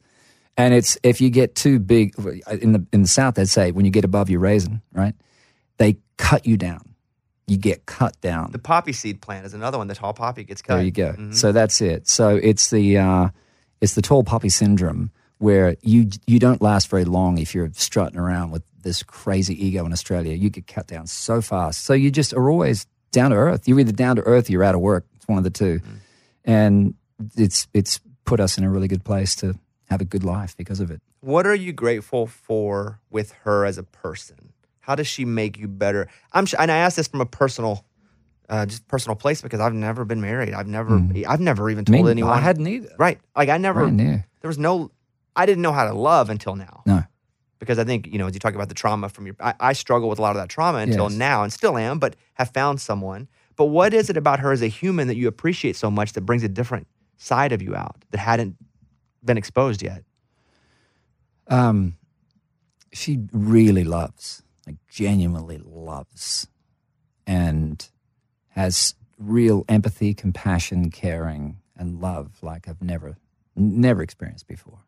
S3: and it's if you get too big in the in the south, they'd say when you get above your raisin, right? They cut you down. You get cut down.
S1: The poppy seed plant is another one. The tall poppy gets cut.
S3: There you go.
S1: Mhm.
S3: So that's it. So it's the uh, it's the tall poppy syndrome where you you don't last very long if you're strutting around with this crazy ego in Australia. You get cut down so fast. So you just are always down to earth. You're either down to earth or you're out of work. It's one of the 2 And it's it's put us in a really good place to have a good life because of it.
S1: What are you grateful for with her as a person? How does she make you better? I'm sh- and I ask this from a personal, uh, just personal place because I've never been married. I've never, I've never even told.
S3: Me,
S1: anyone.
S3: I hadn't either.
S1: right, like I never.
S3: Brand new.
S1: There was no. I didn't know how to love until now.
S3: No.
S1: Because I think you know, as you talk about the trauma from your, I, I struggle with a lot of that trauma until
S3: Yes.
S1: now, and still am, but have found someone. But what is it about her as a human that you appreciate so much that brings a different side of you out that hadn't been exposed yet?
S3: Um, she really loves, like genuinely loves, and has real empathy, compassion, caring, and love like I've never, never experienced before.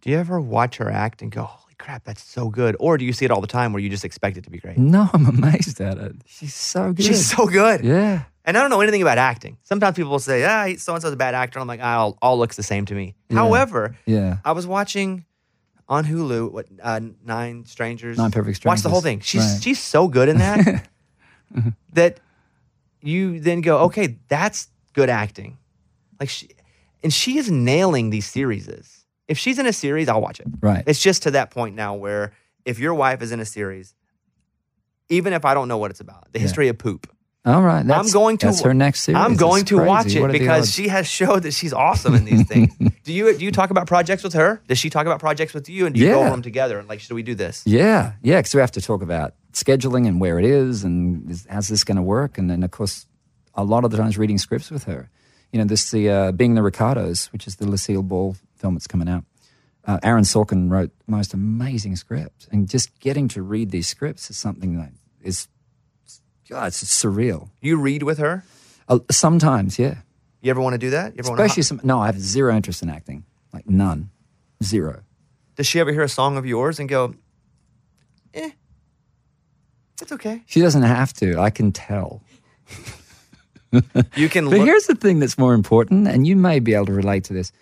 S1: Do you ever watch her act and go, "Holy crap, that's so good," or do you see it all the time where you just expect it to be great?
S3: No, I'm amazed at it. She's so good.
S1: She's so good.
S3: yeah.
S1: And I don't know anything about acting. Sometimes people will say, "Ah, so and so's a bad actor." And I'm like, "All all looks the same to me."
S3: Yeah.
S1: However,
S3: Yeah.
S1: I was watching on Hulu what uh, Nine Strangers.
S3: Nine Perfect Strangers.
S1: Watch the whole thing. She's
S3: Right.
S1: she's so good in that that you then go, okay, that's good acting. Like she, and she is nailing these series. If she's in a series, I'll watch it.
S3: Right.
S1: It's just to that point now where if your wife is in a series, even if I don't know what it's about, the history of poop,
S3: All right. That's,
S1: I'm going to.
S3: That's her next series.
S1: I'm going to
S3: crazy.
S1: watch it
S3: What are the
S1: because she has showed that she's awesome in these things. do you do you talk about projects with her? Does she talk about projects with you? And do you go
S3: Yeah.
S1: over them together? And like, should we do this?
S3: Yeah, yeah, because we have to talk about scheduling and where it is and is, how's this going to work. And then, of course, a lot of the times reading scripts with her. You know, this the uh, Being the Ricardos, which is the Lucille Ball film that's coming out. Uh, Aaron Sorkin wrote the most amazing script, and just getting to read these scripts is something that is, God, it's surreal.
S1: You read with her.
S3: Uh, sometimes, yeah,
S1: You ever want to do that? You ever
S3: especially some. No, I have zero interest in acting, like none, zero.
S1: Does she ever hear a song of yours and go, eh, it's okay.
S3: She doesn't have to. I can tell.
S1: You can
S3: But
S1: look.
S3: here's the thing that's more important, and you may be able to relate to this.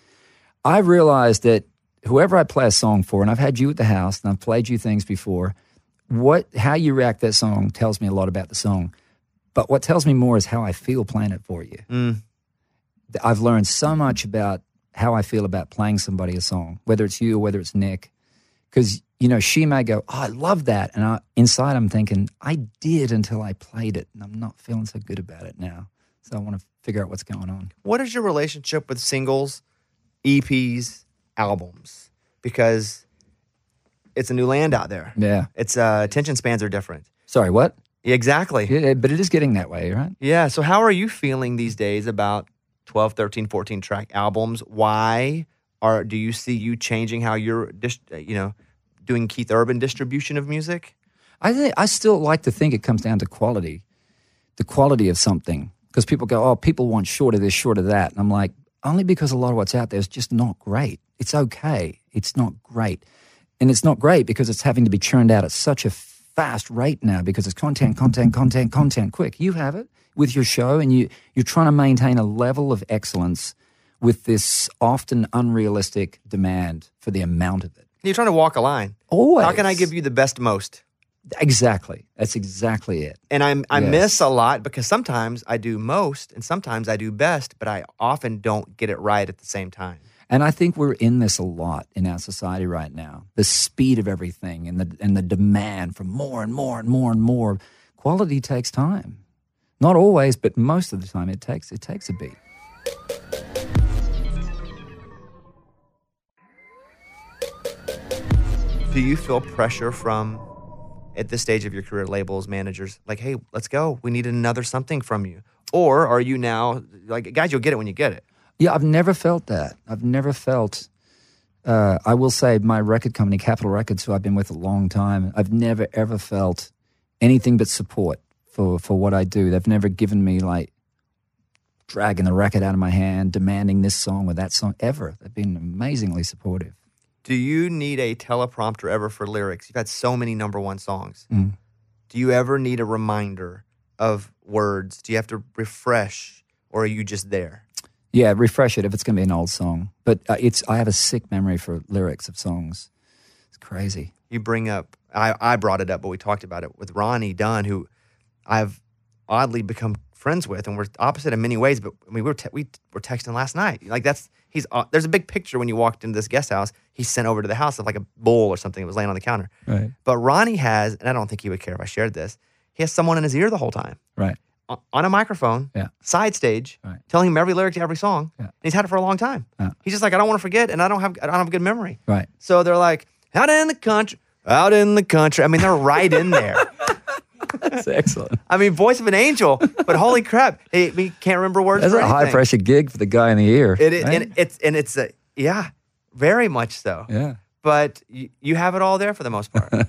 S3: I've realized that whoever I play a song for, and I've had you at the house, and I've played you things before, what how you react to that song tells me a lot about the song. But what tells me more is how I feel playing it for you. Mm. I've learned so much about how I feel about playing somebody a song, whether it's you or whether it's Nick. Because, you know, she may go, Oh, I love that. And I, inside I'm thinking, I did until I played it, and I'm not feeling so good about it now. So I want to figure out what's going on.
S1: what is your relationship with singles, EPs, albums? Because it's a new land out there.
S3: Yeah.
S1: It's uh, attention spans are different.
S3: Sorry, what?
S1: Exactly.
S3: Yeah, but it is getting that way, right?
S1: Yeah. So, how are you feeling these days about 12, 13, 14 track albums? Why are do you see you changing how you're, dis- you know, doing Keith Urban distribution of music?
S3: I think I still like to think it comes down to quality, the quality of something. Because people go, oh, people want short of this, short of that, and I'm like, only because a lot of what's out there is just not great. It's okay. It's not great, and it's not great because it's having to be churned out at such a fast rate now because it's content, content, content, content. Quick, you have it with your show, and you you're trying to maintain a level of excellence with this often unrealistic demand for the amount of it.
S1: You're trying to walk a line.
S3: Always.
S1: How can I give you the best most?
S3: Exactly. That's exactly it.
S1: And I'm, I
S3: Yes.
S1: miss a lot because sometimes I do most and sometimes I do best, but I often don't get it right at the same time.
S3: And I think we're in this a lot in our society right now. The speed of everything and the and the demand for more and more and more and more. Quality takes time. Not always, but most of the time it takes it takes a beat.
S1: Do you feel pressure from at this stage of your career labels, managers, like, hey, let's go. We need another something from you. Or are you now like guys, you'll get it when you get it.
S3: Yeah, I've never felt that. I've never felt. Uh, I will say, my record company, Capitol Records, who I've been with a long time, I've never ever felt anything but support for for what I do. They've never given me like dragging the record out of my hand, demanding this song or that song ever. They've been amazingly supportive.
S1: Do you need a teleprompter ever for lyrics? You've had so many number one songs.
S3: Mm.
S1: Do you ever need a reminder of words? Do you have to refresh or are you just there?
S3: Yeah, refresh it if it's going to be an old song. But uh, it's I have a sick memory for lyrics of songs. It's crazy.
S1: you bring up I, I brought it up but we talked about it with ronnie dunn who i've oddly become friends with and we're opposite in many ways but I mean, we were, te- we were texting last night like that's he's uh, there's a big picture when you walked into this guest house he sent over to the house of like a bowl or something that was laying on the counter
S3: Right.
S1: but ronnie has and i don't think he would care if i shared this he has someone in his ear the whole time
S3: Right.
S1: o- on a microphone
S3: Yeah.
S1: side stage
S3: Right.
S1: telling him every lyric to every song
S3: Yeah.
S1: and he's had it for a long time
S3: Yeah.
S1: he's just like i don't want to forget and i don't have i don't have a good memory
S3: Right.
S1: so they're like, out in the country, out in the country. I mean, they're right in there.
S3: That's excellent.
S1: I mean, voice of an angel, but holy crap, he, he can't remember words.
S3: That's a high pressure gig for the guy in the ear.
S1: It, is
S3: right?
S1: and it's and it's a yeah, very much so.
S3: yeah.
S1: But you, you have it all there for the most part.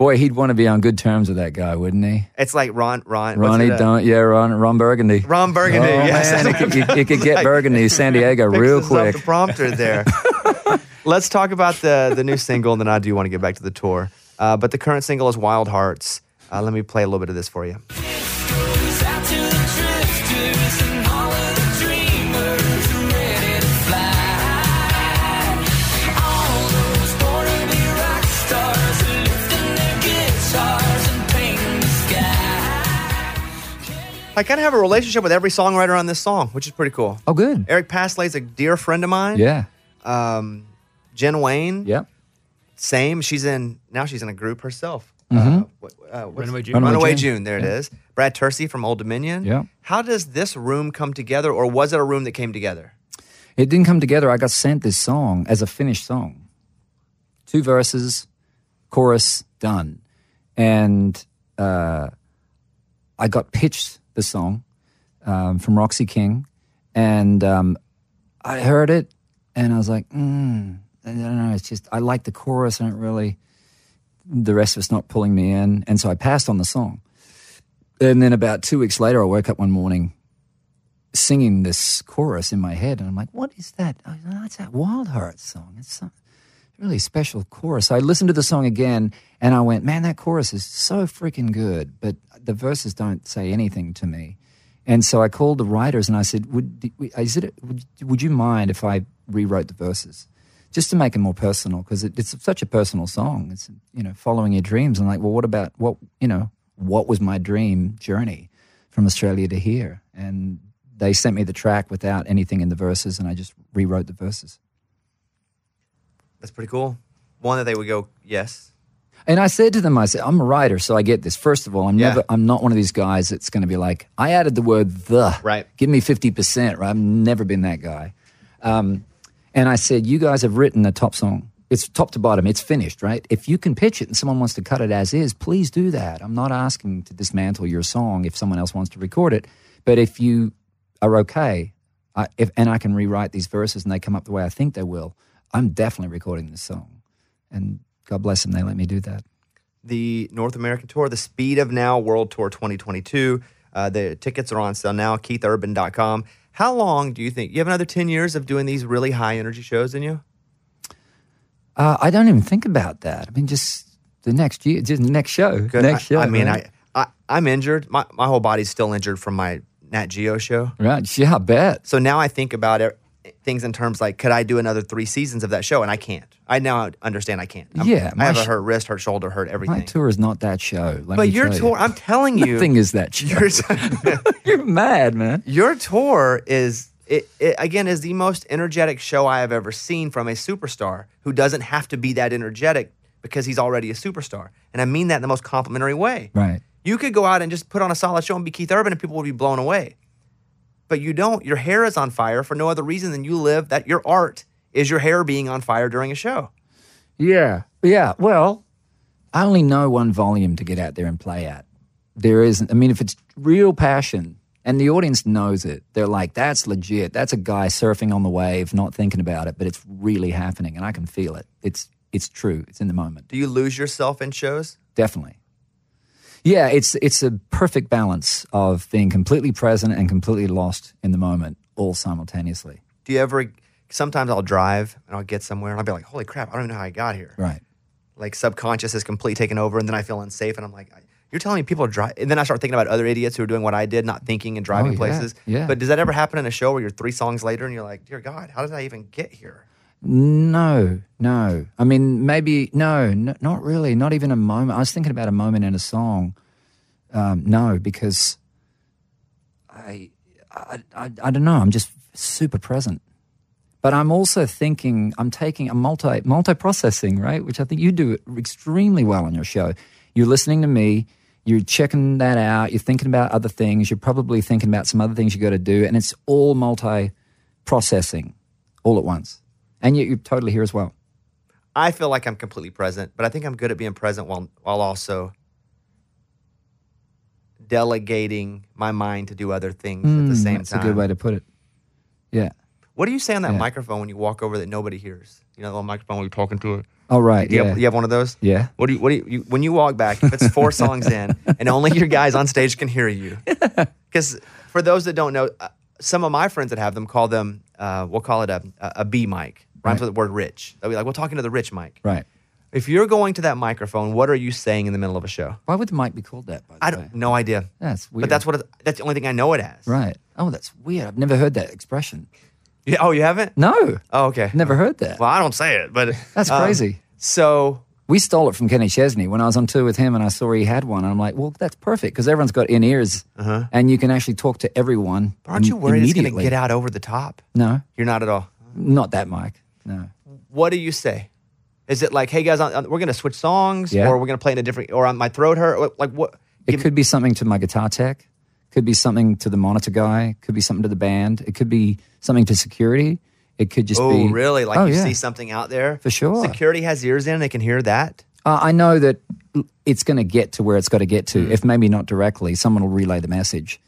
S3: Boy, he'd want to be on good terms with that guy, wouldn't he?
S1: it's like Ron, Ron,
S3: Ronnie,
S1: it, uh,
S3: don't yeah, Ron, Ron Burgundy.
S1: Ron Burgundy.
S3: Oh,
S1: yes,
S3: man, it could, you, you could get Burgundy, San Diego, real quick.
S1: The prompter there. Let's talk about the the new single, and then I do want to get back to the tour. Uh, but the current single is Wild Hearts. Uh, let me play a little bit of this for you.
S2: Goes out to the drifters and all of the dreamers ready to fly. All those born to be rock stars lifting their guitars and painting the sky.
S1: I kind of have a relationship with every songwriter on this song, which is pretty cool.
S3: Oh, good.
S1: Eric Paslay's a dear friend of mine.
S3: Yeah.
S1: Um, Jen Wayne,
S3: Yep.
S1: same. She's in now. She's in a group herself. Uh, what, uh, what's-
S4: Runaway June.
S3: Runaway
S1: Runaway
S3: June.
S1: June. There it is. Brad Tursi from Old Dominion.
S3: Yeah.
S1: How does this room come together, or was it a room that came together?
S3: It didn't come together. I got sent this song as a finished song. Two verses, chorus, done. And uh, I got pitched the song um, from Roxy King. And um, I heard it and I was like, mm, I don't know. It's just, I like the chorus. I don't really, the rest of it's not pulling me in. And so I passed on the song. And then about two weeks later, I woke up one morning singing this chorus in my head, and I'm like, "What is that? Oh, that's that Wild Hearts song. It's some really special chorus." I listened to the song again, and I went, "Man, that chorus is so freaking good," but the verses don't say anything to me. And so I called the writers and I said, "Would is it? Would, would you mind if I rewrote the verses?" Just to make it more personal, because it, it's such a personal song. It's you know following your dreams. And like, well, what about what you know? What was my dream journey from Australia to here? And they sent me the track without anything in the verses, and I just rewrote the verses.
S1: That's pretty cool. One that they would go, yes.
S3: And I said to them, I said, I'm a writer, so I get this. First of all, I'm
S1: Yeah.
S3: never, I'm not one of these guys that's going to be like, I added the word the.
S1: Right.
S3: Give me 50%, right? I've never been that guy. Um, and I said, you guys have written a top song. It's top to bottom. It's finished, right? If you can pitch it and someone wants to cut it as is, please do that. I'm not asking to dismantle your song if someone else wants to record it. But if you are okay, if, and I can rewrite these verses and they come up the way I think they will, I'm definitely recording this song. And God bless them, they let me do that.
S1: The North American tour, the Speed of Now World Tour 2022. Uh, the tickets are on sale now, keithurban.com. How long do you think? You have another 10 years of doing these really high energy shows in you?
S3: Uh, I don't even think about that. I mean, just the next year, just the next show.
S1: Good.
S3: Next
S1: I,
S3: show.
S1: I mean,
S3: right?
S1: I, I, I'm injured. My, my whole body's still injured from my Nat Geo show.
S3: Right. Yeah, I bet.
S1: So now I think about it, things in terms like, could I do another three seasons of that show? And I can't. I now understand I can't. I'm-
S3: Yeah,
S1: I have a hurt wrist, hurt shoulder, hurt everything.
S3: My tour is not that show. let
S1: but your
S3: tell you.
S1: tour, I'm telling you,
S3: Nothing is that show.
S1: your,
S3: You're mad, man.
S1: your tour is it, it again is the most energetic show I have ever seen from a superstar who doesn't have to be that energetic because he's already a superstar. And I mean that in the most complimentary way.
S3: Right.
S1: You could go out and just put on a solid show and be Keith Urban and people would be blown away. But you don't. Your hair is on fire for no other reason than you live that your art is your hair being on fire during a show.
S3: Yeah. Yeah. Well, I only know one volume to get out there and play at. There isn't. I mean, if it's real passion and the audience knows it, they're like, that's legit. That's a guy surfing on the wave, not thinking about it, but it's really happening and I can feel it. It's it's true. It's in the moment.
S1: Do you lose yourself in shows?
S3: Definitely. Yeah, it's it's a perfect balance of being completely present and completely lost in the moment all simultaneously.
S1: Do you ever? Sometimes I'll drive and I'll get somewhere and I'll be like, "Holy crap! I don't even know how I got here."
S3: Right.
S1: Like subconscious is completely taken over, and then I feel unsafe, and I'm like, "You're telling me people drive?" And then I start thinking about other idiots who are doing what I did, not thinking and driving
S3: Oh, yeah,
S1: places.
S3: yeah.
S1: But does that ever happen in a show where you're three songs later and you're like, "Dear God, how did I even get here?"
S3: No, no. I mean, maybe no, n- not really. Not even a moment. I was thinking about a moment in a song. Um, no, because I, I, I, I don't know. I'm just super present. But I'm also thinking. I'm taking a multi multi processing, right? Which I think you do extremely well on your show. You're listening to me. You're checking that out. You're thinking about other things. You're probably thinking about some other things you got to do, and it's all multi processing all at once. And yet you're totally here as well.
S1: I feel like I'm completely present, but I think I'm good at being present while while also delegating my mind to do other things at the same
S3: Mm, That's
S1: time.
S3: a good way to put it. Yeah.
S1: What do you say on that
S3: Yeah.
S1: microphone when you walk over that nobody hears? You know, the little microphone when you're talking to it.
S3: Oh, right.
S1: Do you,
S3: yeah.
S1: have, you have one of those?
S3: yeah.
S1: What do you? What do you, you? When you walk back, if it's four songs in, and only your guys on stage can hear you, because for those that don't know, uh, some of my friends that have them call them, uh, we'll call it a a, a B mic. Rhymes with the word rich. They'll be like, we're talking to the rich mic.
S3: Right.
S1: If you're going to that microphone, what are you saying in the middle of a show?
S3: Why would the mic be called that? By the
S1: I
S3: way?
S1: don't, no idea.
S3: That's weird.
S1: But that's what it, that's the only thing I know it as.
S3: Right. Oh, that's weird. I've never heard that expression.
S1: Yeah, oh, you haven't?
S3: No.
S1: Oh, okay.
S3: Never heard that.
S1: Well, I don't say it, but
S3: That's
S1: um,
S3: crazy.
S1: So
S3: We stole it from Kenny Chesney when I was on tour with him, and I saw he had one. And I'm like, well, that's perfect because everyone's got in ears, and you can actually talk to everyone.
S1: Uh-huh. aren't you worried it's going to get out over the top?
S3: No,
S1: You're not at all.
S3: not that mic. No.
S1: What do you say? Is it like, hey guys, we're going to switch songs,
S3: Yeah.
S1: or we're going to play in a different, or on my throat hurt? What- Like what?
S3: It could be something to my guitar tech. Could be something to the monitor guy. Could be something to the band. It could be something to security. It could just
S1: oh,
S3: be.
S1: really? Like
S3: oh,
S1: you
S3: yeah.
S1: see something out there
S3: For sure.
S1: Security has ears in; they can hear that.
S3: Uh, I know that it's going to get to where it's got to get to.
S1: Mm.
S3: If maybe not directly, someone will relay the message.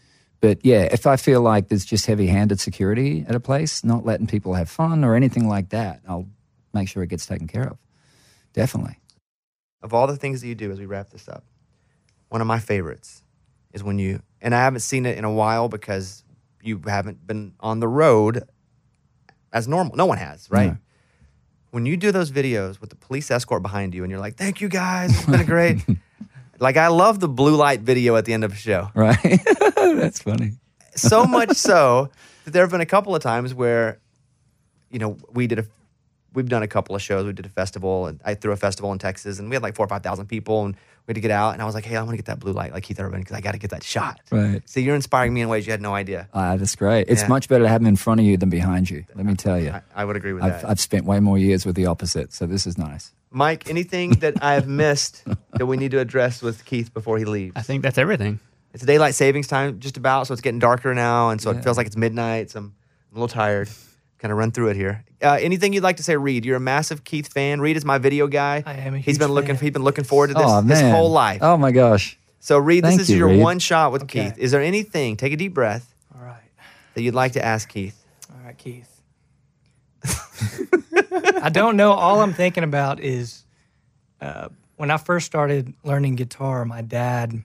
S3: But yeah, if I feel like there's just heavy-handed security at a place, not letting people have fun or anything like that, I'll make sure it gets taken care of. Definitely.
S1: Of all the things that you do, as we wrap this up, one of my favorites is when you and I haven't seen it in a while because you haven't been on the road as normal. No one has, right?
S3: No.
S1: When you do those videos with the police escort behind you, and you're like, "Thank you guys, it's been great." like I love the blue light video at the end of a show.
S3: Right? That's funny.
S1: so much so that there have been a couple of times where, you know, we did a, we've done a couple of shows. We did a festival, and I threw a festival in Texas, and we had like four or five thousand people, and we had to get out. And I was like, hey, I'm gonna get that blue light like Keith Urban because I got to get that shot.
S3: Right.
S1: So you're inspiring me in ways you had no idea.
S3: Ah, that's great. It's
S1: Yeah.
S3: much better to have them in front of you than behind you. Let me tell you.
S1: I, I would agree with
S3: I've,
S1: that.
S3: I've spent way more years with the opposite, so this is nice.
S1: Mike, anything that I have missed that we need to address with Keith before he leaves?
S4: I think that's everything.
S1: It's daylight savings time just about, so it's getting darker now, and so
S3: Yeah.
S1: it feels like it's midnight. So I'm, I'm a little tired. Kind of run through it here. Uh, anything you'd like to say, Reed? You're a massive Keith fan. Reed is my video guy.
S4: I am a
S1: He's
S4: huge
S1: been looking.
S4: fan.
S1: He's been looking forward to this
S3: oh
S1: his whole life.
S3: Oh my gosh.
S1: So Reed,
S3: Thank
S1: this is
S3: you,
S1: your
S3: Reed.
S1: one shot with
S4: Okay.
S1: Keith. Is there anything? Take a deep breath
S4: All right.
S1: that you'd like to ask Keith.
S4: All right, Keith. I don't know. All I'm thinking about is uh, when I first started learning guitar, my dad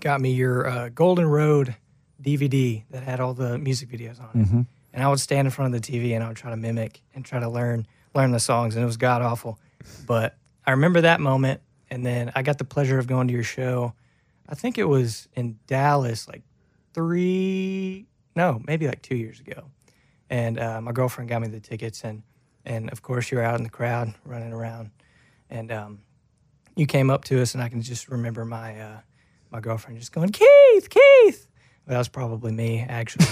S4: got me your uh, Golden Road DVD that had all the music videos on it. And I would stand in front of the TV and I would try to mimic and try to learn learn the songs, and it was god awful. But I remember that moment, and then I got the pleasure of going to your show. I think it was in Dallas, like three, no, maybe like two years ago. And uh, my girlfriend got me the tickets, and and of course you were out in the crowd running around, and um, you came up to us, and I can just remember my uh, my girlfriend just going, Keith, Keith. That was probably me actually,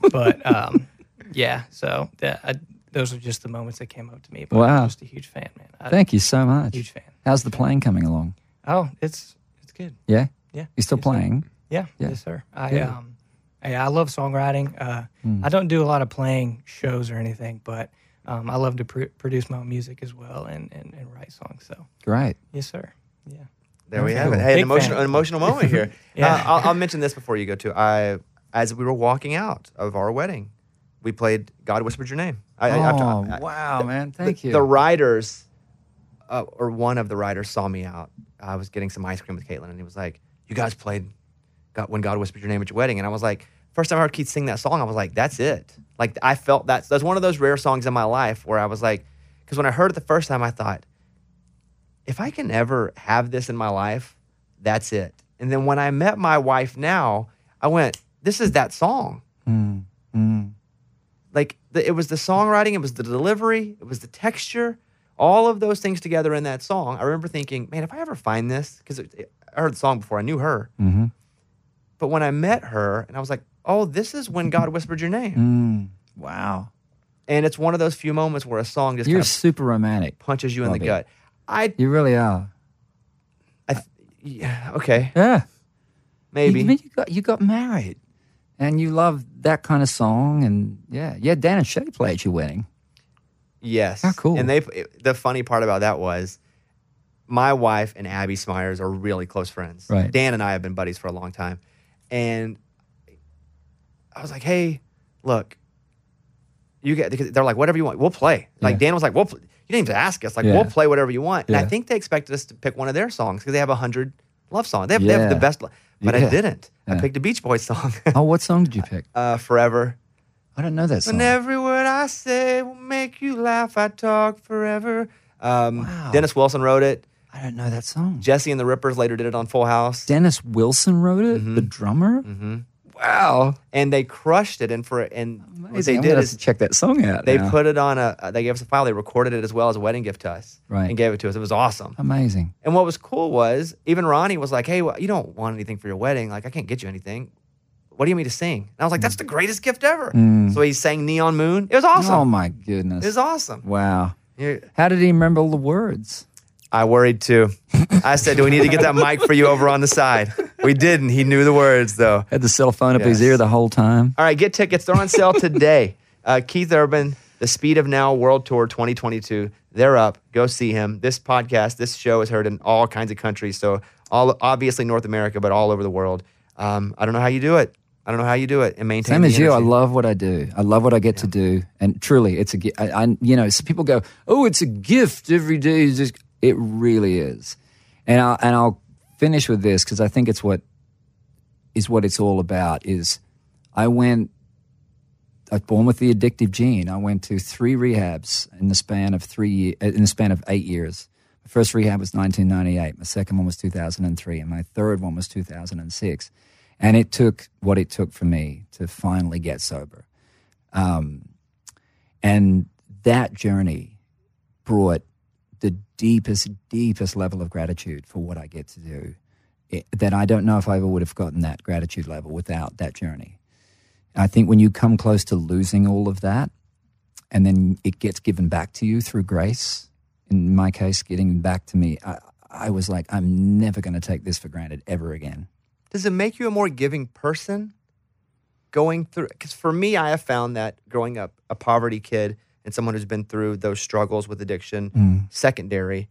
S4: but um, yeah. So that, I, those are just the moments that came up to me. But
S3: Wow.
S4: I'm just a huge fan, man. I,
S3: Thank you so much.
S4: Huge fan.
S3: How's the playing coming along?
S4: Oh, it's it's good.
S3: Yeah,
S4: Yeah,
S3: You're still
S4: Yes, sir.
S3: playing?
S4: Yeah,
S3: Yeah.
S4: yes, sir. I
S3: Good.
S4: um, I, I love songwriting. Uh, I don't do a lot of playing shows or anything, but um, I love to pr- produce my own music as well and, and, and write songs. So
S3: Great.
S4: yes, sir. Yeah.
S1: There we have it. Hey, an
S4: Big
S1: emotional,
S4: fan.
S1: an emotional moment here.
S4: Yeah.
S1: Uh, I'll, I'll mention this before you go to. I, as we were walking out of our wedding, we played "God Whispered Your Name." I, I-
S3: oh
S1: I-
S3: wow, man! Thank
S1: the,
S3: you.
S1: The writers, uh, or one of the writers, saw me out. I was getting some ice cream with Caitlin, and he was like, "You guys played God, when God whispered your name at your wedding," and I was like, first time I heard Keith sing that song, I was like, "That's it." Like I felt that that's one of those rare songs in my life where I was like, because when I heard it the first time, I thought, if I can ever have this in my life, that's it. And then when I met my wife now, I went, "This is that song."
S3: Mm, mm.
S1: like the, it was the songwriting, it was the delivery, it was the texture, all of those things together in that song. I remember thinking, man, if I ever find this, because I heard the song before, I knew her.
S3: Mhm.
S1: But when I met her, and I was like, oh, this is when God whispered your name.
S3: Mm. Wow.
S1: And it's one of those few moments where a song just
S3: You're
S1: kind of
S3: super romantic.
S1: punches you in the
S3: it.
S1: gut. I,
S3: You really are.
S1: I th- yeah, okay,
S3: Yeah.
S1: maybe.
S3: You, you got you got married, and you love that kind of song, and yeah, yeah. Dan and Shay played at your wedding.
S1: Yes.
S3: How cool.
S1: And they the funny part about that was my wife and Abby Smyers are really close friends.
S3: Right.
S1: Dan and I have been buddies for a long time. And I was like, hey, look, you get because they're like, whatever you want, we'll play. Like
S3: Yeah.
S1: Dan was like, we'll pl- you didn't even ask us. Like,
S3: Yeah.
S1: we'll play whatever you want. And I think they expected us to pick one of their songs because they have a hundred love songs. They have, they have the best, but I didn't. I picked a Beach Boys song,
S3: Oh, what song did you pick?
S1: uh, Forever.
S3: I don't know that song.
S1: When every word I say will make you laugh. I talk forever. Um,
S3: Wow.
S1: Dennis Wilson wrote it.
S3: I don't know that song.
S1: Jesse and the Rippers later did it on Full House.
S3: Dennis Wilson wrote it, the drummer. Mm-hmm. Wow,
S1: and they crushed it. And for and what they
S3: I'm
S1: did is
S3: check that song out.
S1: they
S3: now.
S1: put it on a. They gave us a file. They recorded it as well as a wedding gift to us,
S3: Right.
S1: And gave it to us. It was awesome.
S3: amazing.
S1: And what was cool was even Ronnie was like, "Hey, well, you don't want anything for your wedding? Like, I can't get you anything. What do you mean to sing?" And I was like, "That's mm. the greatest gift ever." Mm. So he sang "Neon Moon." It was awesome.
S3: Oh my goodness.
S1: It was awesome.
S3: Wow. How did he remember all the words?
S1: I worried too. I said, "Do we need to get that mic for you over on the side?" We didn't. He knew the words though.
S3: Had the cell phone up his ear the whole time.
S1: All right, get tickets. They're on sale today. Uh, Keith Urban, the Speed of Now World Tour 2022. They're up. Go see him. This podcast, this show is heard in all kinds of countries. So, all obviously North America, but all over the world. Um, I don't know how you do it. I don't know how you do it and maintain.
S3: Same as you. I love what I do. I love what I get to do, and truly, it's a. I, I you know, so people go, "Oh, it's a gift every day." Just, it really is, and I and I'll finish with this because I think it's what is what it's all about. Is I went. I was born with the addictive gene. I went to three rehabs in the span of three in the span of eight years. My first rehab was 1998. My second one was 2003, and my third one was 2006. And it took what it took for me to finally get sober. Um, and that journey brought the deepest, deepest level of gratitude for what I get to do. It, that I don't know if I ever would have gotten that gratitude level without that journey. I think when you come close to losing all of that, and then it gets given back to you through grace, in my case, getting back to me, I, I was like, I'm never going to take this for granted ever again.
S1: Does it make you a more giving person? Going through, because for me, I have found that growing up a poverty kid and someone who's been through those struggles with addiction,
S3: Mm.
S1: secondary,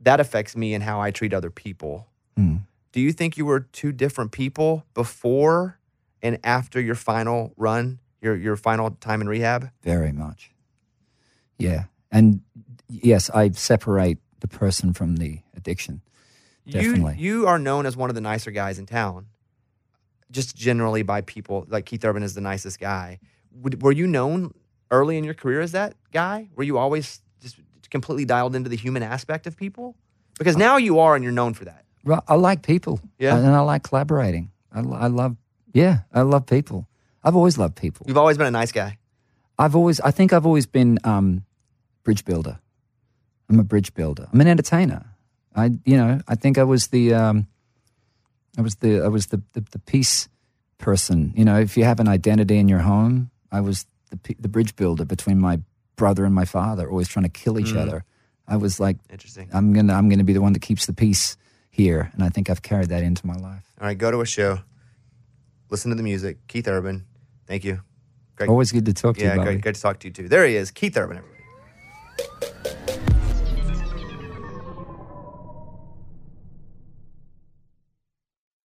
S1: that affects me and how I treat other people.
S3: Mm.
S1: Do you think you were two different people before and after your final run, your your final time in rehab?
S3: Very much. Yeah. And yes, I separate the person from the addiction. Definitely.
S1: You you are known as one of the nicer guys in town, just generally by people. Like Keith Urban is the nicest guy. Were you known early in your career as that guy? Were you always just completely dialed into the human aspect of people? Because now you are, and you're known for that.
S3: Right, I like people.
S1: Yeah.
S3: And I like collaborating. I, I love, yeah, I love people. I've always loved people.
S1: You've always been a nice guy.
S3: I've always, I think I've always been um, bridge builder. I'm a bridge builder. I'm an entertainer. I, you know, I think I was the, um, I was the, I was the, the, the peace person. You know, if you have an identity in your home, I was the, the bridge builder between my brother and my father, always trying to kill each hmm. other. I was like,
S1: Interesting.
S3: I'm gonna, I'm gonna be the one that keeps the peace here, and I think I've carried that into my life.
S1: All right, go to a show, listen to the music. Keith Urban, thank you. Great.
S3: Always good to talk to
S1: yeah,
S3: you, Bobby.
S1: great, great to talk to you too. There he is, Keith Urban. Everybody.